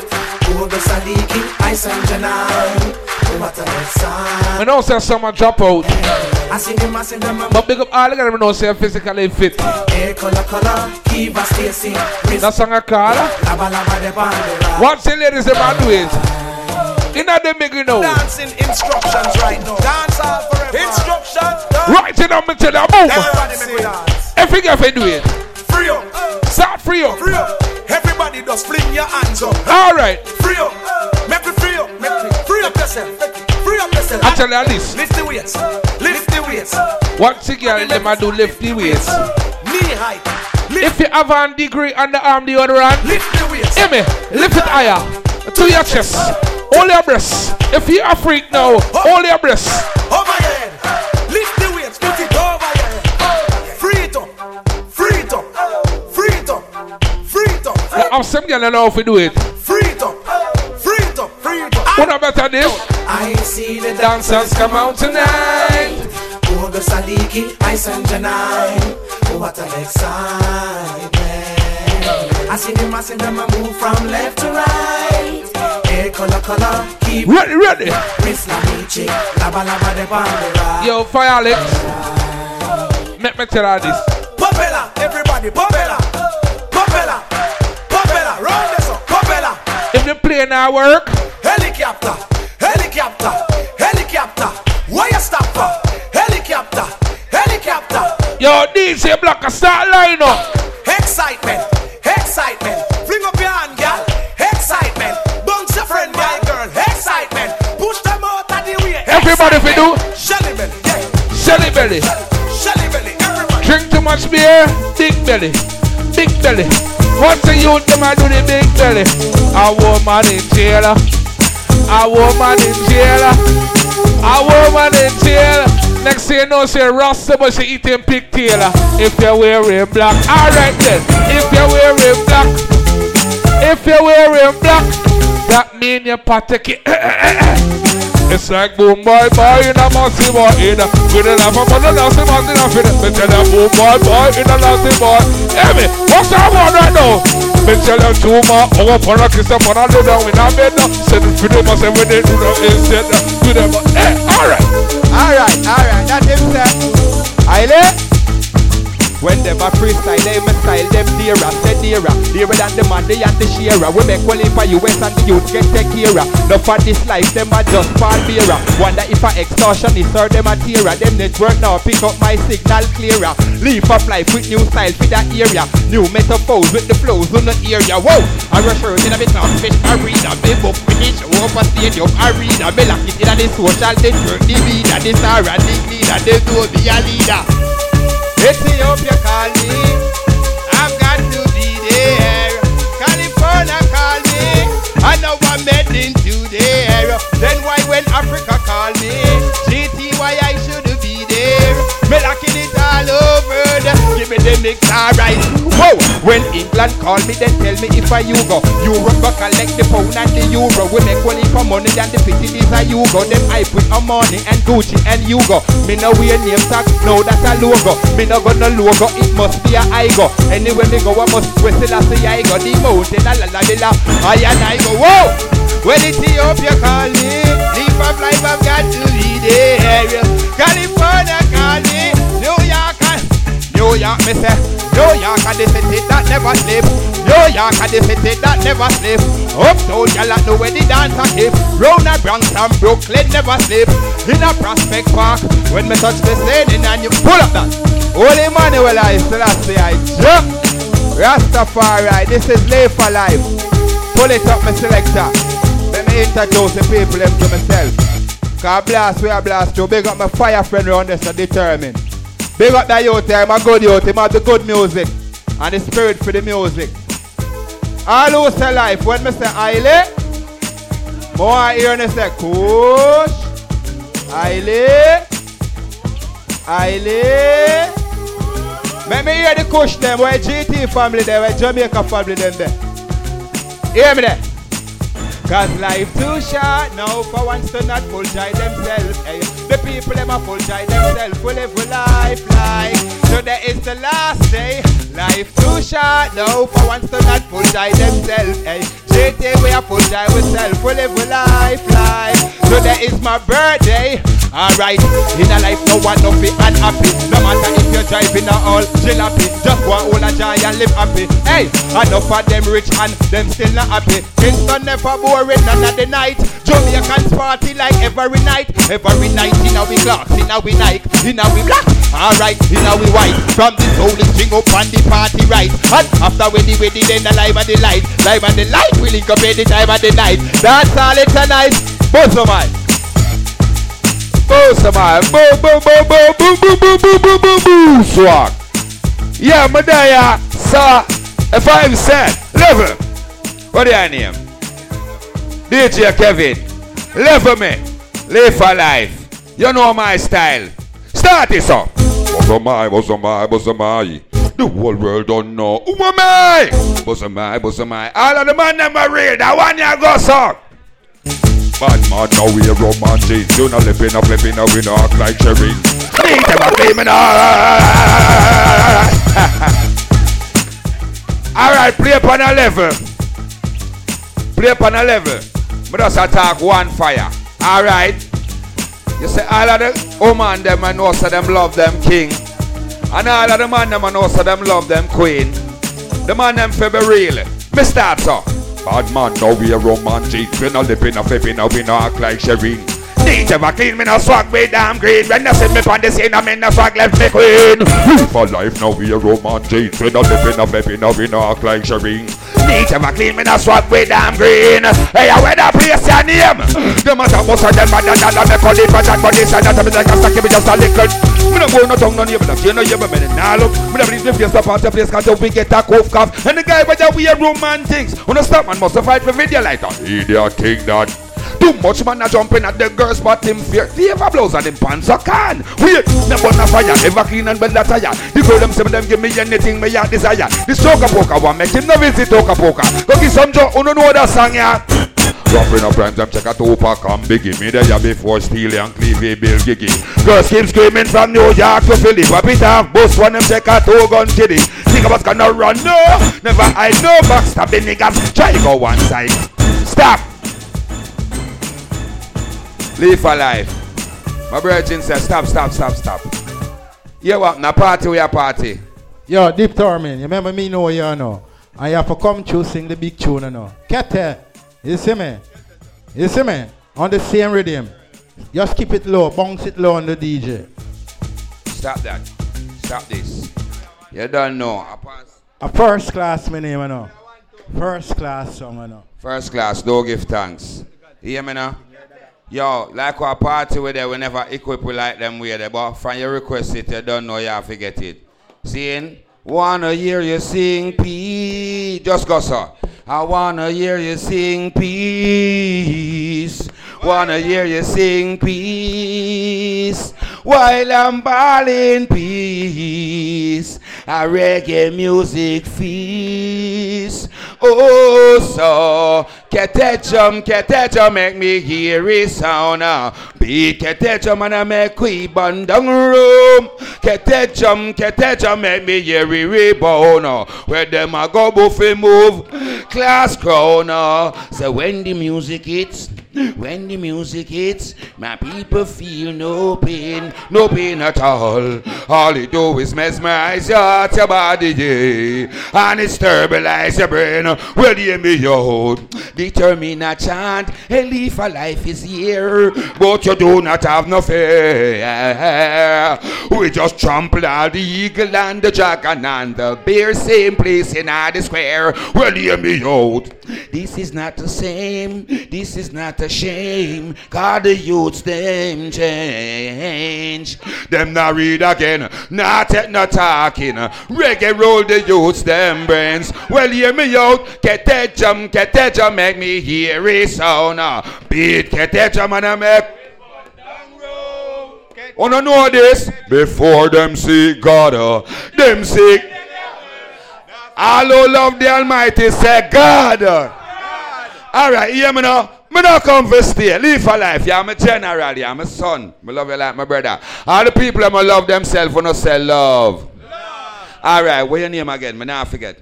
Ugo Sadiki, Ice and Janai. What a good song. I know say someone drop out. I see them, I see them. But big up all of them know say physically fit. Hey, color, color, Kiva Stacy. That song I call. Laba, laba, de bandera. What's the ladies about do it? In a them big you know. Dancing instructions right now. Dance all forever. Instructions. Right in on me tell you, boom. Everybody make we dance. Every girl can do it. Free up. Start free up. Free up. Everybody just fling your hands up. All right. Free up. Make me free up. Make me free up yourself. Free up yourself. I tell you this. Lift the weights. Lift the weights. What the girl them a do lift the weights. Knee height. If you have a degree on the arm, the other hand, lift the weights. Hear me, lift it higher to your chest. Hold your breasts. If you a freak now, hold your breasts. Over your have some girl know how to do it. Free it up. Free it up. Free it up. Who better this? I see the Dancers come out tonight. Oga Sadiki, Ice and Janai. Oh, what an excitement. I see them, I see them, I move from left to right. Hair color, color, keep Ready, ready. Miss Lamichi, laba laba de pandora. Yo, Fire Alex. Let me tell you this. Popella, everybody. Popella, plane now work, Helicopter, helicopter, helicopter. Why you stop for? Helicopter, helicopter. yo, DJ Blocker, start line up. Excitement, excitement. Fling up your hand, girl. Excitement. Bounce your friend, guy, girl. Excitement. Push them out of the way. Everybody fi do. Shelly belly, yeah. Shelly belly. Shelly belly, everybody. Drink too much beer, big belly. Belly. What's the youth them a do the big belly? A woman in jail. A woman in jail. A woman in jail. Next thing you know, she rasta, but she eating pigtail. If you're wearing black, alright then. If you're wearing black, if you're wearing black, that mean you're particular. <coughs> It's like boom boy boy in a massive boy in a with a laugh upon the nasty man in a fit. Me tell you boom boy boy in a nasty boy. Hear me? What's that one right now? Me tell you two more over for a kiss up on a lay down in a bed now. Send it for them say when they do them instead. Do them. Hey, alright. Alright, alright, that him eh, say. Aile. When them a freestyle, they me style them dearer, say dearer, dearer than the man, they and the sharer. We make well for US and the youth get take care of. No for this life, them a just fall bearer. Wonder if a extortionist or them a tearer. Them network now pick up my signal clearer. Leave up life with new style for that area. New metaphors with the flows on the area. Whoa! I out in a bit of fish arena. Me book finish up a stadium arena. Me lock it in a the social network. The leader, the star and the leader. They do be a leader. Ethiopia call me. I've got to be there. California me. I know I'm heading to there. Then why when Africa call the alright. Whoa! When England call me, then tell me if I you go. Europe go collect the pound and the euro. We make only for money than the pity these are you go. Them I put on money and Gucci and you go. Me no wear name tag, no that's a logo. Me no got no logo, it must be a I go. Anywhere me go, I must whistle as the I go. The mountain, la la la la, I and I go. Whoa! When Ethiopia call me, leave of life I've got to be there. California call me, New York, me say. New York the city that never sleep. New York and the city that never sleep. Uptown, y'all where the dance a keep. Round a Bronx and Brooklyn never sleep. In a Prospect Park, when me touch the scene and you pull up that. Holy Emmanuel, I still say, I jump. Rastafari, this is live for life. Pull it up, my selector. Let me introduce the people them to myself. Cause blast, we are blast to big up my fire friend around this are determined. Big up that youth there, my good youth, him have the good music. And the spirit for the music. All who say life, when say Aile, more I hear me say Kush, Aile, Aile. Let me hear the Kush them, where GT family there, where Jamaica family them there. Hear me there. Cause life too short now for once to not full joy themselves. The people them a full joy themselves. We live a life like today is the last day. Life too short now for to not full joy themselves. Eh? Hey, JT we a full joy ourselves. We live a life like today is my birthday. Alright, in a life no one no be unhappy. No matter if you're driving or all jalopy, just one all a joy and live happy. Hey, enough of them rich and them still not happy. Kingston never boring none of the night. Jamaicans party like every night. Every night in our clocks, in our Nike, in our black. Alright, in our white. From the soul string up on the party right. And after we the wedding, then the live and the light. Live and the light, we link up any time of the night. That's all it's a night. Both of mine. Boom, somebody. Boom, boom, boom, boom, boom, boom, boom, boom, boom, boom, boom. Swag. Yeah, Madaya, sir. If I'm said, level. What do you name? DJ Kevin. Level me. Live for life. You know my style. Start this up. Was a my. The whole world don't know. Who am I? Was a my, was a my. All of the man are real. That one you go, sir. Bad man, now we a romantic. You not lipping up, flipping up, we no act like cherry. Need them a claiming <laughs> Alright, play upon a level. Play upon a level. Me just attack one fire. Alright. You say all of the woman them I know so them love them king. And all of the man them I know so them love them queen. The man them for be real. So. Bad man, now we a romantic. We no lipping a flipping, now we no act like Shireen. Need ever clean, me no swag me damn green. When they see me on the scene, I mean no swag left me queen. We for life, now we a romantic. We no lipping a flipping, now we no act like Shireen. Need ever clean, me no swag me damn green. Hey, I wear the place your name. The matter most of them bad and all me call it bad and body side. That me like a stack, me just a little. Me no go no tongue no no you no you me nah look. Me no believe the place the party place cause we get a cough cough. And the guy with the weird romantics. When I stop man must fight for video like that. Idiot think that. Too much man a jumping at the girls but him fear. Fever blows and him pants a can Wait, me burn a fire, ever clean and bend a tire. The girl them say them give me anything me heart desire. This choker poker one make him no visit choker poker. Go give some joke, who no know that song ya Dropping up rhymes, them check a Tupac and biggie Me there before Steely and Clevie Bill Giggy Girls keep screaming from New York to Philly. Pop it off, bust one them check a two gun kitty Think about gonna run, no. Never I no backstab the niggas. Try go one side. Stop Live for life. My virgin says, stop, stop, stop, stop. Yeah, what? Na party, we a party. Yo, Deep Torment, you remember me know you know. And you have to come to sing the big tune you know. Kete, you see me? You see me? On the same rhythm. Just keep it low, bounce it low on the DJ. Stop that. Stop this. You don't know. I pass. A first class my name you know. First class song you know. First class, don't give thanks. You hear me now? Yo, like our party with there, we never equip we like them with eh, there, but from your request it, you don't know you have to get it. Seeing? Wanna hear you sing peace. Just go, sir. I wanna hear you sing peace. Wanna hear you sing peace. While I'm bawling peace. A reggae music feast. Oh, so Ketechum, ketechum, make me hear it sound. ah. Beat ketechum and I make we down room. Ketechum, ketechum, make me hear it rebound. ah. Where them a go buffet move, class crown. ah. So when the music hits, when the music hits, my people feel no pain, no pain at all. All it do is mesmerize your your body, yeah. and it stabilize your brain. Well, hear me out. Determine a chant, a leaf of life is here, but you do not have no fear. We just trample all the eagle and the dragon and the bear, same place in all the square. Well, hear me out. This is not the same. This is not a shame. God, the youths them change. Them not read again. Not take no talking. Reggae roll the youths them brains. Well, hear me out. Ketechum, ketechum, make me hear it sound. Beat ketechum and I make. Wanna know this? Before them see God, uh, them see. All who love the Almighty say God. All right, hear me now. Me not come for stay. Live for life. Yeah, I'm a general. Yeah, I'm a son. Me love you like my brother. All the people that love themselves when I say love. All right, what your name again? Me not forget.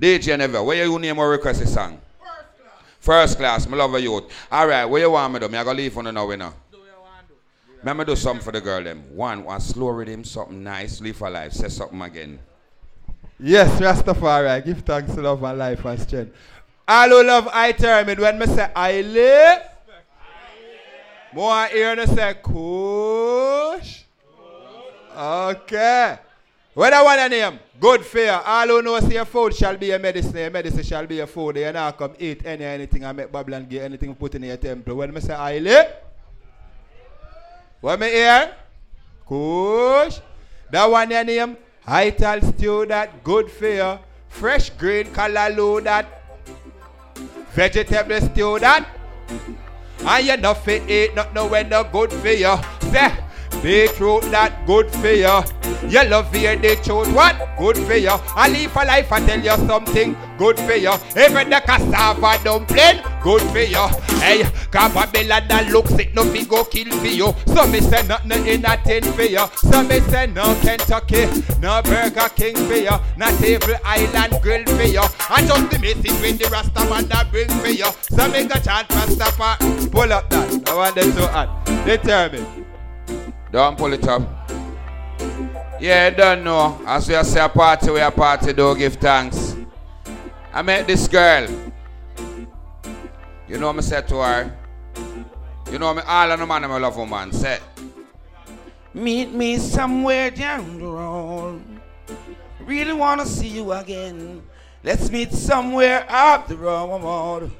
DJ Neville. Where you name or request a song? First class. Me love you youth. All right, where you want me do? Me I go leave on the now, you know. Me me do something for the girl them. One, one slow rhythm, something nice. Live for life. Say something again. Yes, Rastafari, give thanks to love and life and strength. All who love I termid when me say I live. More to say kush. Okay. What I want to name? Good fear. All who know say food shall be a medicine, your medicine shall be a food. You not come eat any anything I make Babylon get anything put in your temple. When me say I live. What me hear? Kush. That one your name? Ital stew that good you. Fresh green callaloo that. Vegetable stew that. And you not fit eat not know when no good for you. Say, Big truth that good for you. You love hear the truth, what? Good for you. I live for life, I tell you something, good for you. Even the cassava dumpling, good for you. Hey, Cababella that looks it, no fi go kill for you. So me say nothing in a tin for you. So me say no Kentucky, no Burger King for you. No Table Island Grill for you. And just the message with the Rasta man that bring for you. So me go chant Rastafari. Pull up that. I want them to add. Determined. Don't pull it up. Yeah, don't know. As we say a party, we a party, don't give thanks. I met this girl. You know me said to her. You know me all of the man I love woman say. Meet me somewhere down the road. Really wanna see you again. Let's meet somewhere up the road.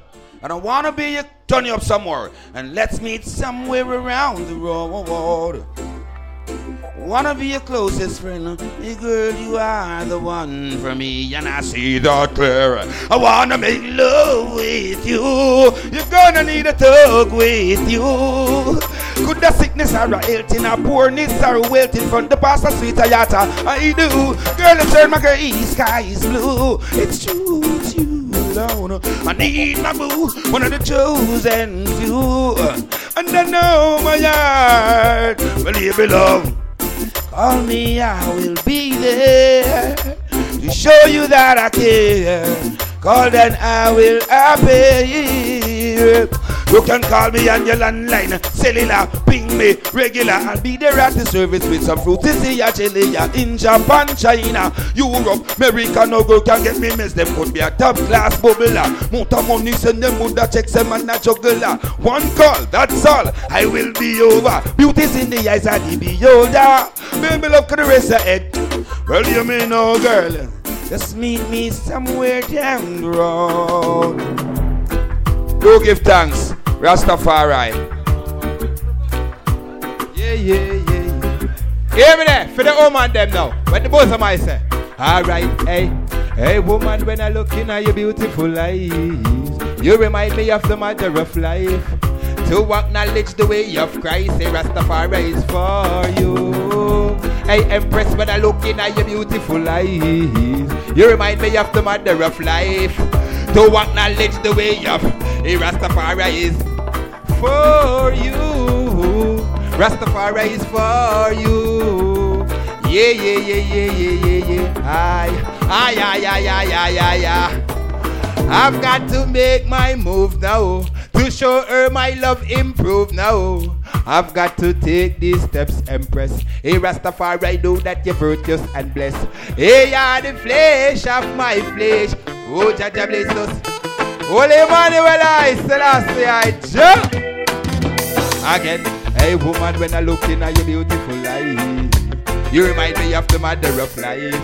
I wanna be a turn you up somewhere. And let's meet somewhere around the road. Wanna be your closest friend, hey girl, you are the one for me, and I see that clear. I wanna make love with you. You're gonna need a tug with you. Could the sickness or a health in a poorness or a wealth in front the pasta sweet ayata? I do. Girl, it's turn my gray sky blue. It's true, it's you alone. I need my boo, one of the chosen few. And I know my heart, believe me, love. Call me, I will be there to show you that I care. Call then I will appear. You can call me on your landline, cellular, ping me regular. I'll be there at the service with some fruit This is ya chili ya in Japan, China, Europe, America. No girl can get me mess. Them could be a top class bubbler. Mountain money send them would check them and a juggler. One call, that's all. I will be over. Beauty's in the eyes of the beholder. Baby, look at the rest of it. Well, you mean know, girl. Just meet me somewhere down the road. Do give thanks, Rastafari. Yeah, yeah, yeah. Hear me there for the woman them now. What the both of my say? Alright, hey. Hey woman, when I look in at your beautiful eyes, you remind me of the matter of life. To acknowledge the way of Christ, say Rastafari is for you. Hey Empress, when I look in at your beautiful eyes, you remind me of the mother of life. To acknowledge the way of Rastafari is for you. Rastafari is for you. Yeah, yeah, yeah, yeah, yeah, yeah, yeah. Aye, aye, aye, aye, aye, aye, aye. I've got to make my move now to show her my love improve now. I've got to take these steps, Empress. Hey, Rastafari, know that you're virtuous and blessed. Hey, you're the flesh of my flesh. Oh, Jah Jah bless us. Holy Emmanuel, I Selassie, I jump. Again, hey woman, when I look in your beautiful eyes, you remind me of the mother of life.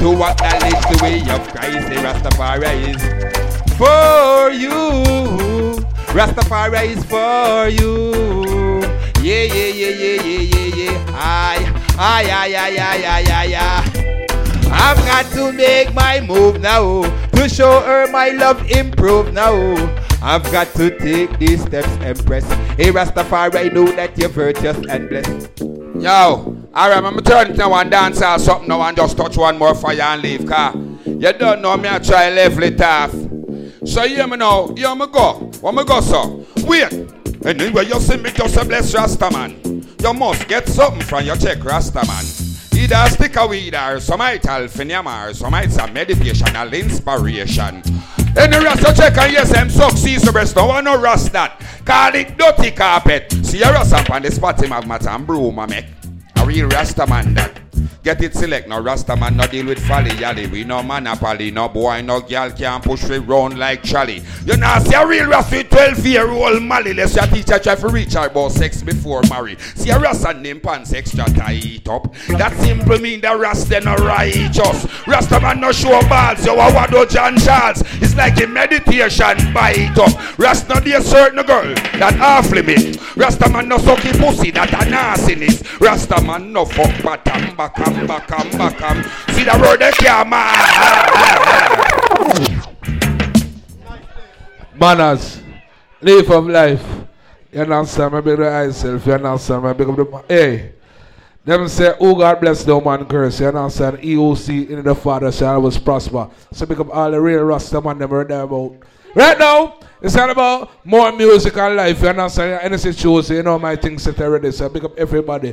To acknowledge the way of Christ, say Rastafari is for you. Rastafari is for you. Yeah, yeah, yeah, yeah, yeah, yeah, yeah. Aye, aye, aye, aye, aye, aye, aye. I've got to make my move now to show her my love improve now. I've got to take these steps, Empress. Hey, Rastafari, know that you're virtuous and blessed. Yo, alright, I'm turning to one dance or something now and just touch one more fire and leave, car. You don't know me, I try level it off. So hear me now, hear me go. Where me go, so? Wait. Anyway, you see me just a bless Rasta man. You must get something from your check, Rasta man. Either a stick of weed or some ital phenomenon or some it's a meditational inspiration. Any Rasta check and yes, them succeeds the rest. No one no rust that. Call it dirty carpet. See a Rasta on the spot him have mat and broom a make. A real Rasta man that. Get it select, no Rasta man no deal with folly yally. We no monopoly, no boy, no girl can push we round like Charlie. You know, see a real Rasta 12 year old Mally. Let's your teacher try to reach her about sex before marry. See a Rasta name pants extra tight up. That simple mean the Rasta no righteous. Rasta man no show balls, yo a wado John Charles. It's like a meditation bite up. Rasta no dear certain girl that half limit. Rasta man no sucky pussy that a nastiness. Rasta man no fuck batam bakam bakam bakam. See the road they can't Manners. Live of life. You understand? My big the myself. You understand? My big of the. Hey. Them say, oh God bless the man curse, you understand? EOC in the Father shall always prosper. So pick up all the real Rasta man them right there about. Right now, it's all about more music and life, you understand? Anything shows, you know my things set already. So pick up everybody.